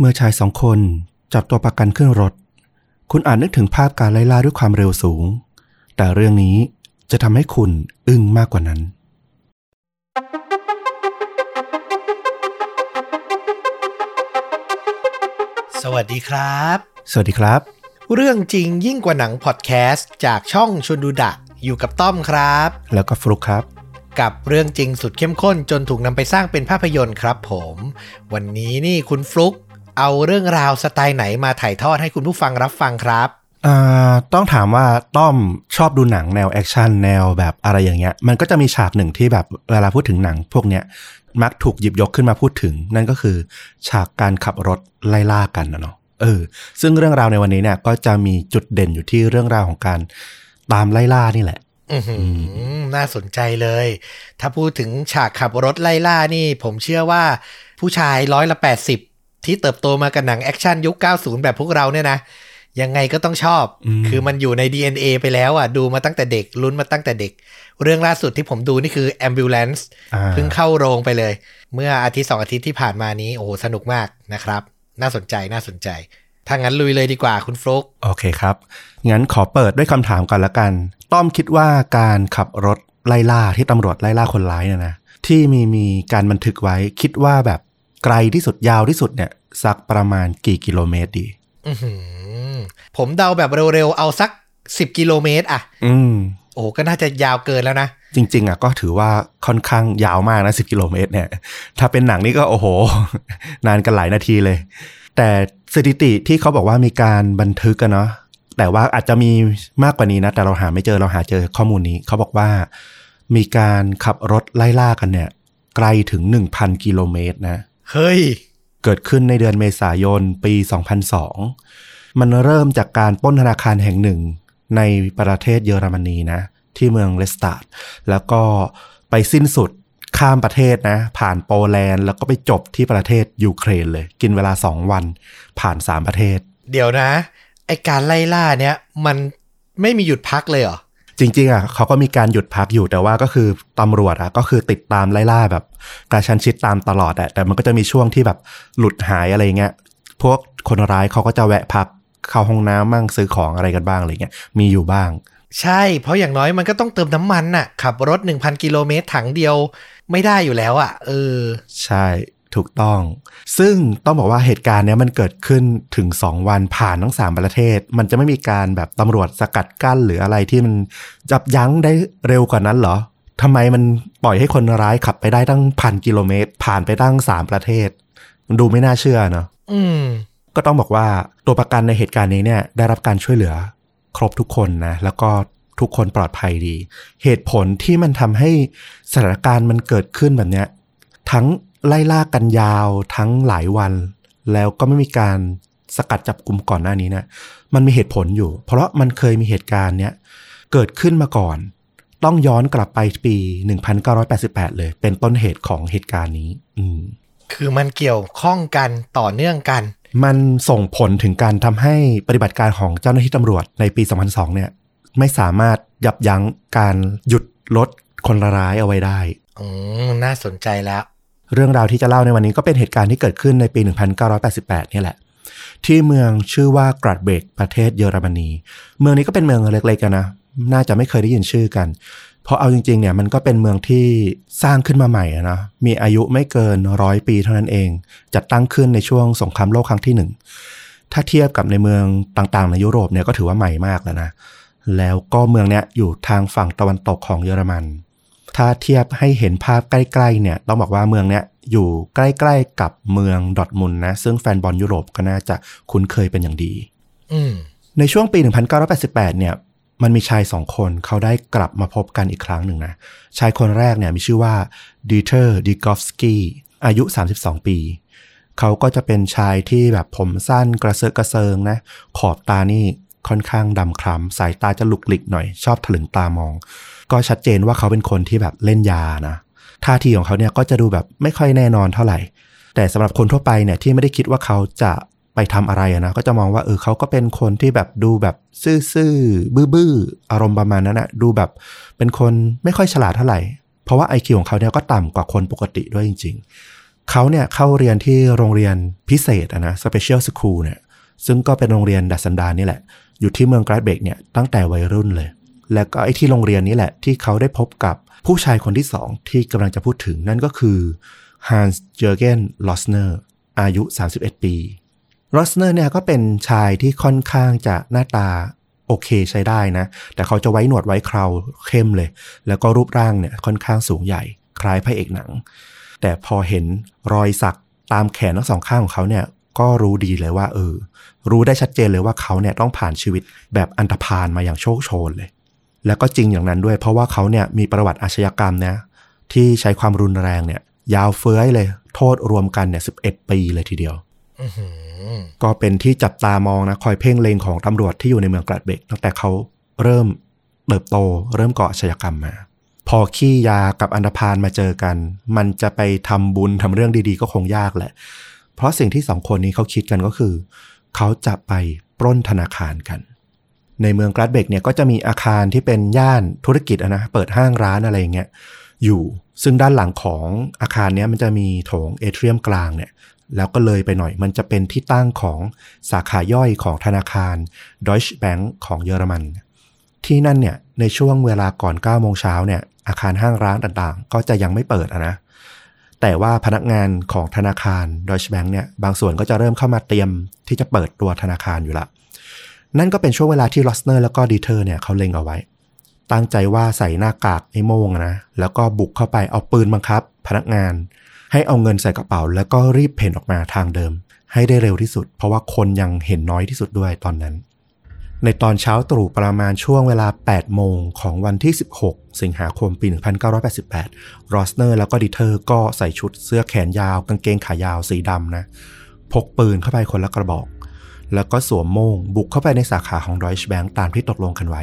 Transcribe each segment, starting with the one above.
เมื่อชายสองคนจับตัวประกันขึ้นรถ คุณอาจนึกถึงภาพการไล่ล่าด้วยความเร็วสูง แต่เรื่องนี้จะทำให้คุณอึ้งมากกว่านั้น สวัสดีครับ สวัสดีครับ เรื่องจริงยิ่งกว่าหนังพอดแคสต์จากช่องชวนดูดะ อยู่กับต้อมครับ แล้วก็ฟลุกครับกับเรื่องจริงสุดเข้มข้นจนถูกนำไปสร้างเป็นภาพยนตร์ครับผม วันนี้นี่คุณฟลุก เอาเรื่องราวสไตล์ไหนมาถ่ายทอดให้คุณผู้ฟังรับฟังครับอ่าต้องถามว่าต้อมชอบดูหนังแนวแอคชั่นแนวแบบอะไรอย่างเงี้ย มันก็จะมีฉากหนึ่งที่แบบเวลาพูดถึงหนังพวกเนี้ยมักถูกหยิบยกขึ้นมาพูดถึง นั่นก็คือฉากการขับรถไล่ล่ากันนะเนาะเออ ซึ่งเรื่องราวในวันนี้เนี่ยก็จะมีจุดเด่นอยู่ที่เรื่องราวของการตามไล่ล่านี่แหละอือหือน่าสนใจเลย ถ้าพูดถึงฉากขับรถไล่ล่านี่ ผมเชื่อว่าผู้ชายร้อยละ80 ที่เติบโตมากับหนังแอคชั่นยุค 90 แบบพวกเราเนี่ยนะยังไงก็ต้องชอบอืมคือมันอยู่ใน DNA ไปแล้วอะ ดูมาตั้งแต่เด็ก ลุ้นมาตั้งแต่เด็ก เรื่องล่าสุดที่ผมดูนี่คือ Ambulance อ่าเพิ่งเข้าโรงไปเลย เมื่ออาทิตย์สองอาทิตย์ที่ผ่านมานี้ โอ้โหสนุกมากนะครับ น่าสนใจน่าสนใจ ถ้างั้นลุยเลยดีกว่าคุณฟลุกโอเคครับ งั้นขอเปิดด้วยคำถามก่อนละกัน ต้อมคิดว่าการขับรถไล่ล่าที่ตำรวจไล่ล่าคนร้ายเนี่ยนะ ที่มีมีการบันทึกไว้ คิดว่าแบบไกลที่สุดยาวที่สุดเนี่ย สักประมาณกี่กิโลเมตรดีอื้อหือผมเดาแบบเร็วๆ เอาสัก10กิโลเมตรอะอืม โอ้ก็น่าจะยาวเกินแล้วนะ จริง ๆ อะ ก็ถือว่าค่อนข้างยาวมากนะสิกิโลเมตรเนี่ย ถ้าเป็นหนังนี่ก็โอ้โห นานกันหลายนาทีเลย แต่สถิติที่เขาบอกว่ามีการบันทึกกันเนาะแต่ว่าอาจจะมีมากกว่านี้นะ แต่เราหาไม่เจอเราหาเจอข้อมูลนี้เขาบอกว่ามีการขับรถไล่ล่ากันเนี่ย ไกลถึง1,000กิโลเมตรนะ เฮ้ย เกิดขึ้นในเดือนเมษายนปี 2002 มันเริ่มจากการป้นธนาคารแห่งหนึ่งในประเทศเยอรมนีนะ ที่เมืองเลสตาดแล้วก็ไปสิ้นสุดข้ามประเทศนะ ผ่านโปแลนด์แล้วก็ไปจบที่ประเทศยูเครนเลย กินเวลา2วันผ่าน3ประเทศ เดี๋ยวนะ ไอการไล่ล่าเนี้ยมันไม่มีหยุดพักเลยเหรอ จริงๆอะเขาก็มีการหยุดพักอยู่แต่ว่าก็คือตำรวจอะก็คือติดตามไล่ล่าแบบกระชันชิดตามตลอดอะแต่มันก็จะมีช่วงที่แบบหลุดหายอะไรเงี้ยพวกคนร้ายเขาก็จะแวะพักเข้าห้องน้ำมั่งซื้อของอะไรกันบ้างอะไรเงี้ยมีอยู่บ้าง ใช่ เพราะอย่างน้อยมันก็ต้องเติมน้ำมันน่ะขับรถ 1,000 กิโลเมตรถังเดียวไม่ได้อยู่แล้วอะเออ ใช่ ถูกต้อง ซึ่งต้องบอกว่าเหตุการณ์เนี้ยมันเกิดขึ้นถึง 2 วันผ่านทั้ง 3 ประเทศ มันจะไม่มีการแบบตำรวจสกัดกั้นหรืออะไรที่มันจับยั้งได้เร็วกว่านั้นเหรอทำไมมันปล่อยให้คนร้ายขับไปได้ตั้งพันกิโลเมตร ผ่านไปตั้ง 3 ประเทศมันดูไม่น่าเชื่อเนาะอืม ก็ต้องบอกว่าตัวประกันในเหตุการณ์นี้เนี่ยได้รับการช่วยเหลือ ครบทุกคนนะแล้วก็ทุกคนปลอดภัยดี เหตุผลที่มันทำให้สถานการณ์มันเกิดขึ้นแบบเนี้ย ทั้ง ไล่ล่ากันยาวทั้งหลายวัน แล้วก็ไม่มีการสกัดจับกลุ่มก่อนหน้านี้เนะมันมีเหตุผลอยู่ เพราะมันเคยมีเหตุการณ์เนี้ยเกิดขึ้นมาก่อน ต้องย้อนกลับไปปี 1988 เลย เป็นต้นเหตุของเหตุการณ์นี้ อืมคือมันเกี่ยวข้องกันต่อเนื่องกัน มันส่งผลถึงการทำให้ปฏิบัติการของเจ้าหน้าที่ตำรวจในปี 2002 เนี่ย ไม่สามารถยับยั้งการหยุดลดคนร้ายเอาไว้ได้ อืมน่าสนใจแล้ว เรื่องราวที่จะเล่าในวันนี้ก็เป็นเหตุการณ์ที่เกิดขึ้นในปี 1988เนี่ยแหละ ที่เมืองชื่อว่ากราดเบกประเทศเยอรมนี เมืองนี้ก็เป็นเมืองเล็กๆกันนะ น่าจะไม่เคยได้ยินชื่อกัน เพราะเอาจริงๆเนี่ยมันก็เป็นเมืองที่สร้างขึ้นมาใหม่อะนะ มีอายุไม่เกินร้อยปีเท่านั้นเอง จัดตั้งขึ้นในช่วงสงครามโลกครั้งที่หนึ่ง ถ้าเทียบกับในเมืองต่างๆ ในยุโรปเนี่ยก็ถือว่าใหม่มากแล้วนะ แล้วก็เมืองเนี้ยอยู่ทางฝั่งตะวันตกของเยอรมัน ถ้าเทียบให้เห็นภาพใกล้ๆเนี่ยต้องบอกว่าเมืองเนี้ยอยู่ใกล้ๆกับเมืองดอร์ทมุนด์นะ ซึ่งแฟนบอลยุโรปก็น่าจะคุ้นเคยเป็นอย่างดีอืมในช่วงปี 1988 เนี่ย มันมีชายสองคนเขาได้กลับมาพบกันอีกครั้งหนึ่งนะ ชายคนแรกเนี่ยมีชื่อว่าดีเทอร์ดิกอฟสกี้อายุ 32 ปี เขาก็จะเป็นชายที่แบบผมสั้นกระเซอะกระเซิงนะ ขอบตานี่ค่อนข้างดำคล้ำสายตาจะลุกหลิกหน่อย ชอบถลึงตามอง ก็ชัดเจนว่าเขาเป็นคนที่แบบเล่นยานะท่าทีของเขาเนี่ยก็จะดูแบบไม่ค่อยแน่นอนเท่าไหร่ แต่สำหรับคนทั่วไปเนี่ยที่ไม่ได้คิดว่าเขาจะไปทำอะไรนะก็จะมองว่าเออเขาก็เป็นคนที่แบบดูแบบซื่อๆบื้อๆอารมณ์ประมาณนั้นนะดูแบบเป็นคนไม่ค่อยฉลาดเท่าไหร่ เพราะว่า IQ ของเขาเนี่ยก็ต่ำกว่าคนปกติด้วยจริง ๆ เขาเนี่ยเข้าเรียนที่โรงเรียนพิเศษนะ Special School เนี่ยซึ่งก็เป็นโรงเรียนดัดสันดานนี่แหละ อยู่ที่เมืองกราดเบกเนี่ยตั้งแต่วัยรุ่นเลย แล้วก็ไอ้ที่โรงเรียนนี้แหละ ที่เขาได้พบกับผู้ชายคนที่สองที่กำลังจะพูดถึงนั่นก็คือฮันส์เจอร์เกนลอสเนอร์อายุ 31 ปีลอสเนอร์เนี่ยก็เป็นชายที่ค่อนข้างจะหน้าตาโอเคใช้ได้นะ แต่เขาจะไว้หนวดไว้เคราเข้มเลย แล้วก็รูปร่างเนี่ยค่อนข้างสูงใหญ่ คล้ายพระเอกหนัง แต่พอเห็นรอยสักตามแขนทั้งสองข้างของเขาเนี่ยก็รู้ดีเลยว่าเออ รู้ได้ชัดเจนเลยว่าเขาเนี่ยต้องผ่านชีวิตแบบอันธพาลมาอย่างโชคโชนเลย แล้วก็จริงอย่างนั้นด้วย เพราะว่าเขาเนี่ยมีประวัติอาชญากรรมนะที่ใช้ความรุนแรงเนี่ย ยาวเฟ้ยเลย โทษรวมกันเนี่ยสิปีเลยทีเดียวอื้อหือก็เป็นที่จับตามองนะคอยเพ่งเลงของตำรวจที่อยู่ในเมืองกราดเบกตั้งแต่เขาเริ่มเติบโต เริ่มก่ออาชญากรรมมา พอขี้ยากับอันธพาลมาเจอกัน มันจะไปทำบุญทำเรื่องดีๆ ก็คงยากแหละ เพราะสิ่งที่สองคนนี้เขาคิดกันก็คือ เขาจะไปปล้นธนาคารกัน ในเมืองกราดเบกเนี่ยก็จะมีอาคารที่เป็นย่านธุรกิจนะเปิดห้างร้านอะไรอย่างเงี้ยอยู่ซึ่งด้านหลังของอาคารเนี้ยมันจะมีโถง atrium กลางเนี่ยแล้วก็เลยไปหน่อยมันจะเป็นที่ตั้งของสาขาย่อยของธนาคาร Deutsche Bank ของเยอรมัน ที่นั่นเนี่ยในช่วงเวลาก่อน9โมงเช้าเนี่ยอาคารห้างร้านต่างๆ ก็จะยังไม่เปิดนะ แต่ว่าพนักงานของธนาคาร Deutsche Bank เนี่ยบางส่วนก็จะเริ่มเข้ามาเตรียมที่จะเปิดตัวธนาคารอยู่ละ นั่นก็เป็นช่วงเวลาที่รอสเนอร์แล้วก็ดีเทอร์เนี่ยเขาเล็งเอาไว้ ตั้งใจว่าใส่หน้ากากไอ้โม่งนะ แล้วก็บุกเข้าไปเอาปืนบังคับ พนักงาน ให้เอาเงินใส่กระเป๋า แล้วก็รีบเผ่นออกมาทางเดิม ให้ได้เร็วที่สุด เพราะว่าคนยังเห็นน้อยที่สุดด้วยตอนนั้น ในตอนเช้าตรู่ประมาณช่วงเวลา 8 โมงของวันที่ 16 สิงหาคมปี 1988 รอสเนอร์แล้วก็ดีเทอร์ก็ใส่ชุดเสื้อแขนยาว กางเกงขายาวสีดำนะ พกปืนเข้าไปคนละกระบอก แล้วก็สวมโมงบุกเข้าไปในสาขาของ Deutsche Bank ตามที่ตกลงกันไว้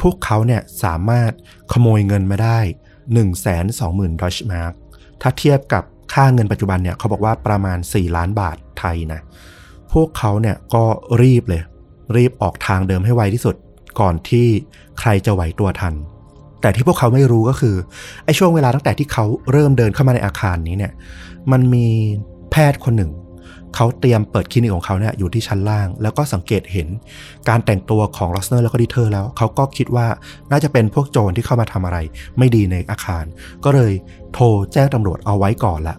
พวกเขาเนี่ยสามารถขโมยเงินมาได้ 120,000 Deutsche Mark ถ้าเทียบกับค่าเงินปัจจุบันเนี่ยเขาบอกว่าประมาณ 4 ล้านบาทไทยนะ พวกเขาเนี่ยก็รีบเลย รีบออกทางเดิมให้ไวที่สุด ก่อนที่ใครจะไหวตัวทัน แต่ที่พวกเขาไม่รู้ก็คือไอ้ช่วงเวลาตั้งแต่ที่เขาเริ่มเดินเข้ามาในอาคารนี้เนี่ย มันมีแพทย์คนหนึ่ง เขาเตรียมเปิดคลินิกของเขาเนี่ยอยู่ที่ชั้นล่าง แล้วก็สังเกตเห็นการแต่งตัวของลอสเนอร์แล้วก็ดิเทอร์แล้ว เขาก็คิดว่าน่าจะเป็นพวกโจรที่เข้ามาทำอะไร ไม่ดีในอาคาร ก็เลยโทรแจ้งตำรวจเอาไว้ก่อนละ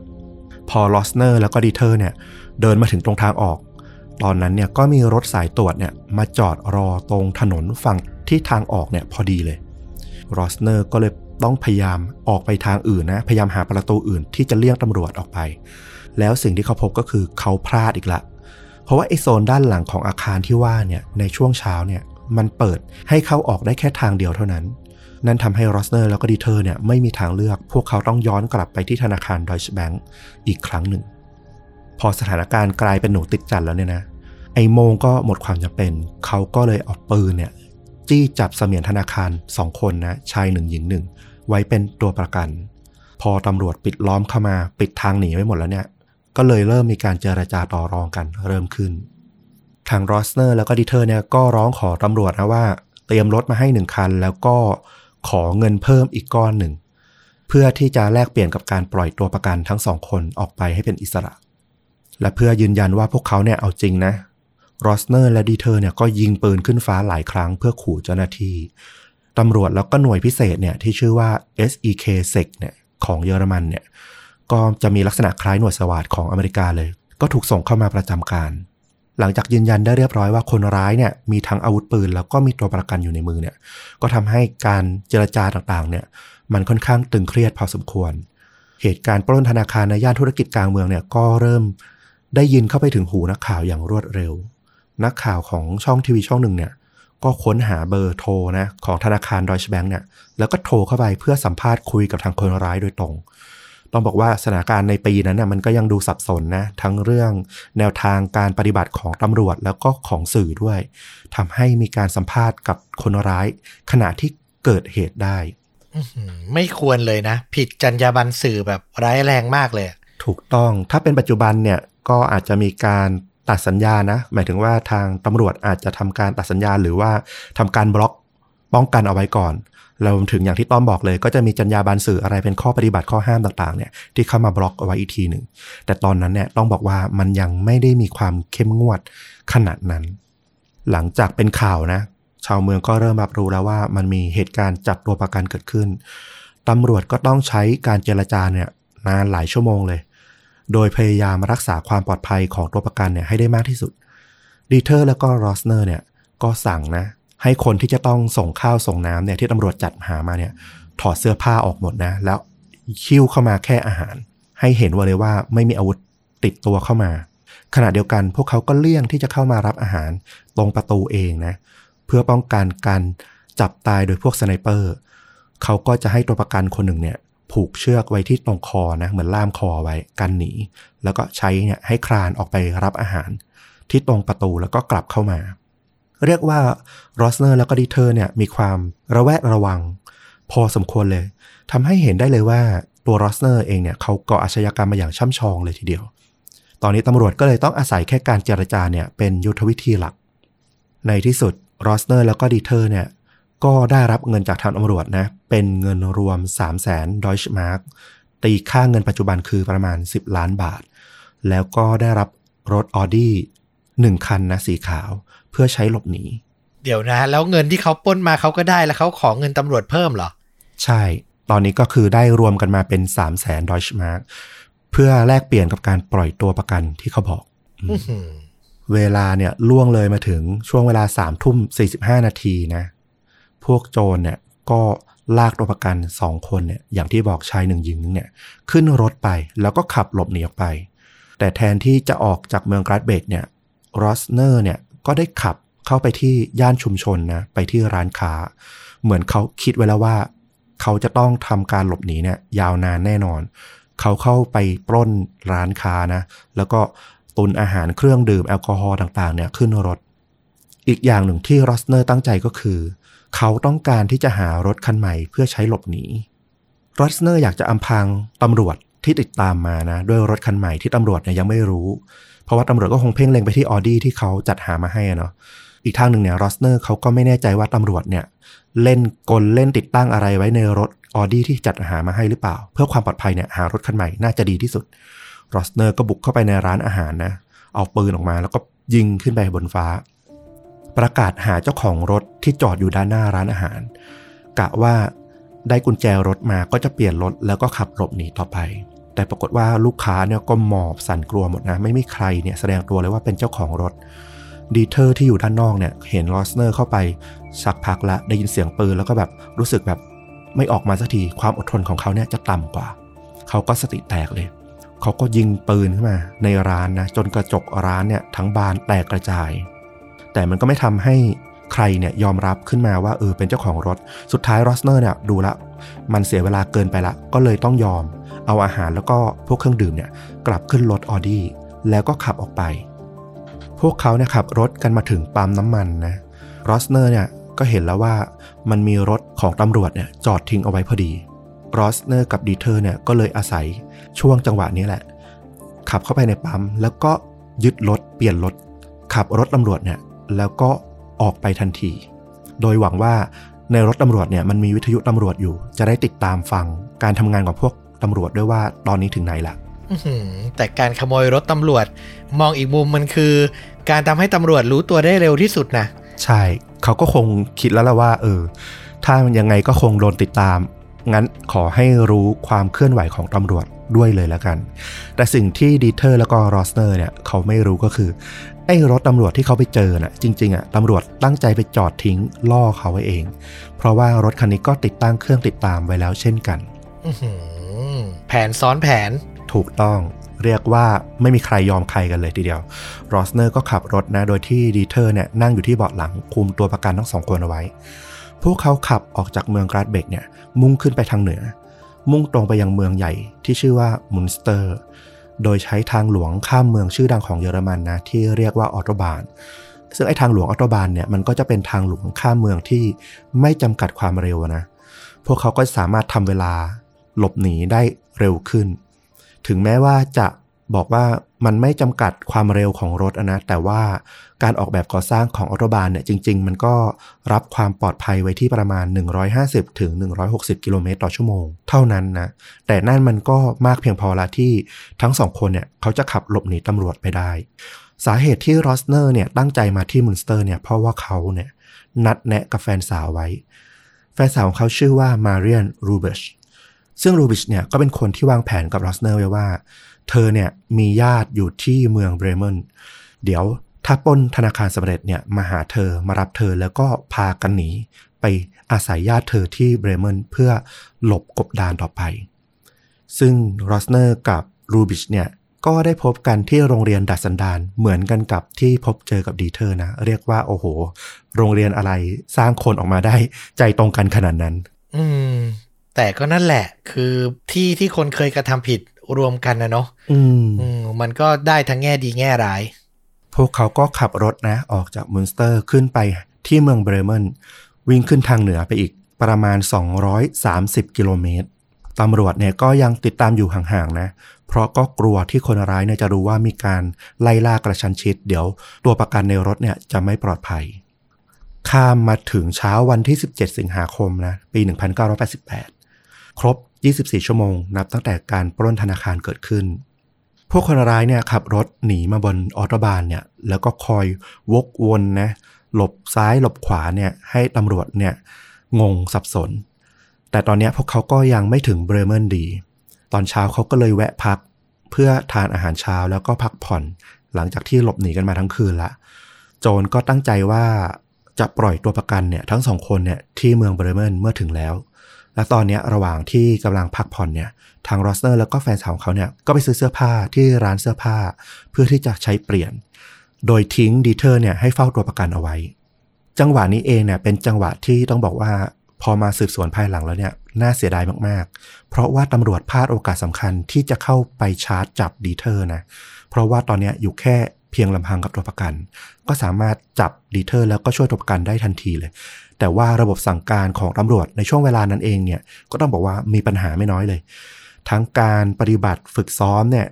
พอลอสเนอร์แล้วก็ดิเทอร์เนี่ยเดินมาถึงตรงทางออก ตอนนั้นเนี่ยก็มีรถสายตรวจเนี่ยมาจอดรอตรงถนนฝั่งที่ทางออกเนี่ยพอดีเลยรอสเนอร์ก็เลยต้องพยายามออกไปทางอื่นนะ พยายามหาประตูอื่นที่จะเลี่ยงตำรวจออกไป แล้วสิ่งที่เขาพบก็คือเขาพลาดอีกละ เพราะว่าไอ้โซนด้านหลังของอาคารที่ว่าเนี่ยในช่วงเช้าเนี่ยมันเปิดให้เข้าออกได้แค่ทางเดียวเท่านั้น นั่นทำให้รอสเนอร์แล้วก็ดีเทอร์เนี่ยไม่มีทางเลือก พวกเขาต้องย้อนกลับไปที่ธนาคารดอยช์แบงก์อีกครั้งหนึ่ง พอสถานการณ์กลายเป็นหนูติดจั่นแล้วเนี่ยนะ ไอ้โม่งก็หมดความจำเป็น เขาก็เลยเอาปืนเนี่ยจี้จับเสมียนธนาคารสองคนนะชายหนึ่งหญิงหนึ่งไว้เป็นตัวประกัน พอตำรวจปิดล้อมเข้ามาปิดทางหนีไว้หมดแล้วเนี่ย ก็เลยเริ่มมีการเจรจาต่อรองกันเริ่มขึ้น ทางรอสเนอร์แล้วก็ดิเทอร์เนี่ยก็ร้องขอตำรวจนะว่า เตรียมรถมาให้หนึ่งคัน แล้วก็ขอเงินเพิ่มอีกก้อนหนึ่ง เพื่อที่จะแลกเปลี่ยนกับการปล่อยตัวประกันทั้งสองคนออกไปให้เป็นอิสระ และเพื่อยืนยันว่าพวกเขาเนี่ยเอาจริงนะรอสเนอร์และดิเทอร์เนี่ยก็ยิงปืนขึ้นฟ้าหลายครั้งเพื่อขู่เจ้าหน้าที่ ตำรวจแล้วก็หน่วยพิเศษเนี่ยที่ชื่อว่า SEK SEC เนี่ยของเยอรมันเนี่ย ก็จะมีลักษณะคล้ายหน่วยสวาดของอเมริกาเลย ก็ถูกส่งเข้ามาประจำการ หลังจากยืนยันได้เรียบร้อยว่าคนร้ายเนี่ยมีทั้งอาวุธปืน แล้วก็มีตัวประกันอยู่ในมือเนี่ย ก็ทำให้การเจรจาต่างๆ เนี่ย มันค่อนข้างตึงเครียดพอสมควร เหตุการณ์ปล้นธนาคารในย่านธุรกิจกลางเมืองเนี่ยก็เริ่มได้ยินเข้าไปถึงหูนักข่าวอย่างรวดเร็ว นักข่าวของช่องทีวีช่องหนึ่งเนี่ยก็ค้นหาเบอร์โทรนะของธนาคารดอยช์แบงก์เนี่ยแล้วก็โทรเข้าไปเพื่อสัมภาษณ์คุยกับทางคนร้ายโดยตรง ต้องบอกว่าสถานการณ์ในปีนั้นน่ะมันก็ยังดูสับสนนะ ทั้งเรื่องแนวทางการปฏิบัติของตำรวจแล้วก็ของสื่อด้วยทำให้มีการสัมภาษณ์กับคนร้าย ขณะที่เกิดเหตุได้อื้อหือไม่ควรเลยนะ ผิดจรรยาบรรณสื่อแบบร้ายแรงมากเลย ถูกต้องถ้าเป็นปัจจุบันเนี่ยก็อาจจะมีการตัดสัญญานะ หมายถึงว่าทางตำรวจอาจจะทำการตัดสัญญาหรือว่าทำการบล็อกป้องกันเอาไว้ก่อน เราถึงอย่างที่ต้อมบอกเลย ก็จะมีจรรยาบรรณสื่ออะไรเป็นข้อปฏิบัติข้อห้ามต่างๆเนี่ยที่เข้ามาบล็อกเอาไว้อีกทีหนึ่ง แต่ตอนนั้นเนี่ยต้องบอกว่ามันยังไม่ได้มีความเข้มงวดขนาดนั้น หลังจากเป็นข่าวนะ ชาวเมืองก็เริ่มรับรู้แล้วว่ามันมีเหตุการณ์จับตัวประกันเกิดขึ้นตำรวจก็ต้องใช้การเจรจาเนี่ยนานหลายชั่วโมงเลย โดยพยายามรักษาความปลอดภัยของตัวประกันเนี่ยให้ได้มากที่สุดดีเทอร์แล้วก็รอสเนอร์เนี่ยก็สั่งนะ ให้คนที่จะต้องส่งข้าวส่งน้ำเนี่ยที่ตำรวจจัดหามาเนี่ย ถอดเสื้อผ้าออกหมดนะ แล้วหิ้วเข้ามาแค่อาหาร ให้เห็นว่าเลยว่าไม่มีอาวุธติดตัวเข้ามา ขณะเดียวกันพวกเขาก็เลี่ยงที่จะเข้ามารับอาหารตรงประตูเองนะ เพื่อป้องกันการจับตายโดยพวก sniper เขาก็จะให้ตัวประกันคนหนึ่งเนี่ย ผูกเชือกไว้ที่ตรงคอนะเหมือนล่ามคอไว้กันหนี แล้วก็ใช้เนี่ยให้คลานออกไปรับอาหาร ที่ตรงประตูแล้วก็กลับเข้ามา เรียกว่ารอสเนอร์แล้วก็ดิเทอร์เนี่ยมีความระแวดระวัง พอสมควรเลยทำให้เห็นได้เลยว่าตัวรอสเนอร์เองเนี่ยเขาก่ออาชญากรรมมาอย่างช่ำชองเลยทีเดียว ตอนนี้ตำรวจก็เลยต้องอาศัยแค่การเจรจาเนี่ยเป็นยุทธวิธีหลัก ในที่สุดรอสเนอร์แล้วก็ดิเทอร์เนี่ยก็ได้รับเงินจากทางตำรวจนะ เป็นเงินรวม 3 0 0แสนดอยช์มาร์กตีค่าเงินปัจจุบันคือประมาณ 10 ล้านบาท แล้วก็ได้รับรถออดี้หนึ่งคันนะสีขาว เพื่อใช้หลบหนีเดี๋ยวนะ แล้วเงินที่เขาปล้นมาเขาก็ได้แล้วเขาขอเงินตำรวจเพิ่มเหรอ ใช่ ตอนนี้ก็คือได้รวมกันมาเป็น3 0 0แสนดอยช์มาร์กเพื่อแลกเปลี่ยนกับการปล่อยตัวประกันที่เขาบอกอื้อหือเวลาเนี่ยล่วงเลยมาถึงช่วงเวลาสามทุ่มสี่สิบห้านาทีนะ พวกโจรเนี่ยก็ลากตัวประกันสองคนเนี่ยอย่างที่บอกชายหนึ่งหญิงหนึ่งเนี่ย ขึ้นรถไปแล้วก็ขับหลบหนีออกไป แต่แทนที่จะออกจากเมืองกราดเบกเนี่ยรอสเนอร์เนี่ย ก็ได้ขับเข้าไปที่ย่านชุมชนนะไปที่ร้านค้า เหมือนเขาคิดไว้แล้วว่า เขาจะต้องทำการหลบหนีเนี่ยยาวนานแน่นอน เขาเข้าไปปล้นร้านค้านะ แล้วก็ตุนอาหารเครื่องดื่มแอลกอฮอล์ต่างๆเนี่ยขึ้นรถ อีกอย่างหนึ่งที่รอสเนอร์ตั้งใจก็คือ เขาต้องการที่จะหารถคันใหม่เพื่อใช้หลบหนีรอสเนอร์อยากจะอำพรางตำรวจที่ติดตามมานะด้วยรถคันใหม่ที่ตำรวจเนี่ยยังไม่รู้ เพราะว่าตำรวจก็คงเพ่งเล็งไปที่ออดี้ที่เขาจัดหามาให้อะเนาะอีกทางหนึ่งเนี่ยรอสเนอร์เขาก็ไม่แน่ใจว่าตำรวจเนี่ย เล่นกลเล่นติดตั้งอะไรไว้ในรถออดี้ที่จัดหามาให้หรือเปล่า เพื่อความปลอดภัยเนี่ยหารถคันใหม่น่าจะดีที่สุดรอสเนอร์ก็บุกเข้าไปในร้านอาหารนะ เอาปืนออกมาแล้วก็ยิงขึ้นไปบนฟ้า ประกาศหาเจ้าของรถที่จอดอยู่ด้านหน้าร้านอาหาร กะว่าได้กุญแจรถมาก็จะเปลี่ยนรถแล้วก็ขับหลบหนีต่อไป แต่ปรากฏว่าลูกค้าเนี่ยก็หมอบสั่นกลัวหมดนะ ไม่มีใครเนี่ยแสดงตัวเลยว่าเป็นเจ้าของรถดีเทอร์ที่อยู่ด้านนอกเนี่ยเห็นลอสเนอร์เข้าไปสักพักละได้ยินเสียงปืนแล้วก็แบบรู้สึกแบบไม่ออกมาสักทีความอดทนของเขาเนี่ยจะต่ำกว่า เขาก็สติแตกเลย เขาก็ยิงปืนขึ้นมา ในร้านนะจนกระจกร้านเนี่ยทั้งบานแตกกระจาย แต่มันก็ไม่ทำให้ ใครเนี่ยยอมรับขึ้นมาว่าเออเป็นเจ้าของรถ สุดท้ายรอสเนอร์เนี่ยดูละ มันเสียเวลาเกินไปละ ก็เลยต้องยอม เอาอาหารแล้วก็พวกเครื่องดื่มเนี่ยกลับขึ้นรถออดี้แล้วก็ขับออกไป พวกเขาเนี่ยขับรถกันมาถึงปั๊มน้ำมันนะรอสเนอร์เนี่ยก็เห็นแล้วว่ามันมีรถของตำรวจเนี่ยจอดทิ้งเอาไว้พอดีรอสเนอร์กับดีเทอร์เนี่ยก็เลยอาศัยช่วงจังหวะนี้แหละ ขับเข้าไปในปั๊มแล้วก็ยึดรถเปลี่ยนรถขับรถตำรวจเนี่ยแล้วก็ ออกไปทันที โดยหวังว่าในรถตำรวจเนี่ยมันมีวิทยุตำรวจอยู่ จะได้ติดตามฟังการทำงานของพวกตำรวจด้วยว่าตอนนี้ถึงไหนละอื้อหือแต่การขโมยรถตำรวจ มองอีกมุมมันคือ การทำให้ตำรวจรู้ตัวได้เร็วที่สุดนะใช่ เขาก็คงคิดแล้วละว่า เออ ถ้ามันยังไงก็คงโดนติดตาม งั้นขอให้รู้ความเคลื่อนไหวของตำรวจ ด้วยเลยแล้วกัน แต่สิ่งที่ดีเทอร์แล้วก็รอสเนอร์เนี่ยเขาไม่รู้ก็คือ ไอ้รถตำรวจที่เขาไปเจอน่ะจริงๆอะตำรวจตั้งใจไปจอดทิ้งล่อเขาไว้เอง เพราะว่ารถคันนี้ก็ติดตั้งเครื่องติดตามไว้แล้วเช่นกันอื้อหือแผนซ้อนแผนถูกต้องเรียกว่าไม่มีใครยอมใครกันเลยทีเดียวรอสเนอร์ก็ขับรถนะ โดยที่ดีเทอร์เนี่ยนั่งอยู่ที่เบาะหลังคุมตัวประกันทั้งสองคนเอาไว้ พวกเขาขับออกจากเมืองกราดเบกเนี่ยมุ่งขึ้นไปทางเหนือ มุ่งตรงไปยังเมืองใหญ่ที่ชื่อว่ามุนสเตอร์ โดยใช้ทางหลวงข้ามเมืองชื่อดังของเยอรมันนะที่เรียกว่า Autobahn ซึ่งไอ้ทางหลวงออโตบานเนี่ยมันก็จะเป็นทางหลวงข้ามเมืองที่ไม่จำกัดความเร็วนะ พวกเขาก็สามารถทำเวลาหลบหนีได้เร็วขึ้น ถึงแม้ว่าจะบอกว่า มันไม่จำกัดความเร็วของรถนะ แต่ว่าการออกแบบก่อสร้างของออโตบานเนี่ยจริง ๆ มันก็รับความปลอดภัยไว้ที่ประมาณ 150 ถึง 160 กิโลเมตรต่อชั่วโมง เท่านั้นนะ แต่นั่นมันก็มากเพียงพอละที่ทั้งสองคนเนี่ยเขาจะขับหลบหนีตำรวจไปได้ สาเหตุที่รอสเนอร์เนี่ยตั้งใจมาที่มุนสเตอร์เนี่ยเพราะว่าเขาเนี่ยนัดแนะกับแฟนสาวไว้ แฟนสาวของเขาชื่อว่ามาเรียนรูเบชซึ่งรูบิชเนี่ยก็เป็นคนที่วางแผนกับรอสเนอร์ไว้ว่า เธอเนี่ยมีญาติอยู่ที่เมืองเบรเมนเดี๋ยวถ้าปล้นธนาคารสำเร็จเนี่ยมาหาเธอมารับเธอแล้วก็พากันหนีไปอาศัยญาติเธอที่เบรเมนเพื่อหลบกบดานต่อไป ซึ่งรอสเนอร์กับรูบิชเนี่ยก็ได้พบกันที่โรงเรียนดัดสันดานเหมือนกันกับที่พบเจอกับดีเทอร์นะ เรียกว่าโอ้โห โรงเรียนอะไรสร้างคนออกมาได้ใจตรงกันขนาดนั้น อืม แต่ก็นั่นแหละ คือที่ที่คนเคยกระทำผิด รวมกันนะเนาะอืมอืมมันก็ได้ทั้งแง่ดีแง่ร้าย พวกเขาก็ขับรถนะ ออกจากมุนสเตอร์ขึ้นไปที่เมืองเบรเมนวิ่งขึ้นทางเหนือไปอีกประมาณ 230 กิโลเมตรตำรวจเนี่ยก็ยังติดตามอยู่ห่างๆนะ เพราะก็กลัวที่คนร้ายเนี่ยจะรู้ว่ามีการไล่ล่ากระชันชิด เดี๋ยวตัวประกันในรถเนี่ยจะไม่ปลอดภัย ข้ามมาถึงเช้าวันที่ 17 สิงหาคมนะ ปี 1988 ครบ 24 ชั่วโมง นับตั้งแต่การปล้นธนาคารเกิดขึ้น พวกคนร้ายเนี่ยขับรถหนีมาบนออโตบานเนี่ยแล้วก็คอยวกวนนะหลบซ้ายหลบขวาเนี่ยให้ตำรวจเนี่ยงงสับสน แต่ตอนนี้พวกเขาก็ยังไม่ถึงเบรเมนดี ตอนเช้าเขาก็เลยแวะพักเพื่อทานอาหารเช้าแล้วก็พักผ่อน หลังจากที่หลบหนีกันมาทั้งคืนละ โจรก็ตั้งใจว่าจะปล่อยตัวประกันเนี่ยทั้งสองคนเนี่ยที่เมืองเบรเมนเมื่อถึงแล้ว และตอนนี้ระหว่างที่กำลังพักผ่อนเนี่ยทางรอสเนอร์แล้วก็แฟนสาวของเขาเนี่ยก็ไปซื้อเสื้อผ้าที่ร้านเสื้อผ้า เพื่อที่จะใช้เปลี่ยน โดยทิ้งดีเทอร์เนี่ยให้เฝ้าตัวประกันเอาไว้ จังหวะนี้เองเนี่ยเป็นจังหวะที่ต้องบอกว่าพอมาสืบสวนภายหลังแล้วเนี่ยน่าเสียดายมากๆ เพราะว่าตำรวจพลาดโอกาสสำคัญที่จะเข้าไปชาร์จจับดีเทอร์นะ เพราะว่าตอนนี้อยู่แค่เพียงลำพังกับตัวประกัน ก็สามารถจับดีเทอร์แล้วก็ช่วยตัวประกันได้ทันทีเลย แต่ว่าระบบสั่งการของตำรวจในช่วงเวลานั้นเองเนี่ยก็ต้องบอกว่ามีปัญหาไม่น้อยเลย ทั้งการปฏิบัติฝึกซ้อมเนี่ย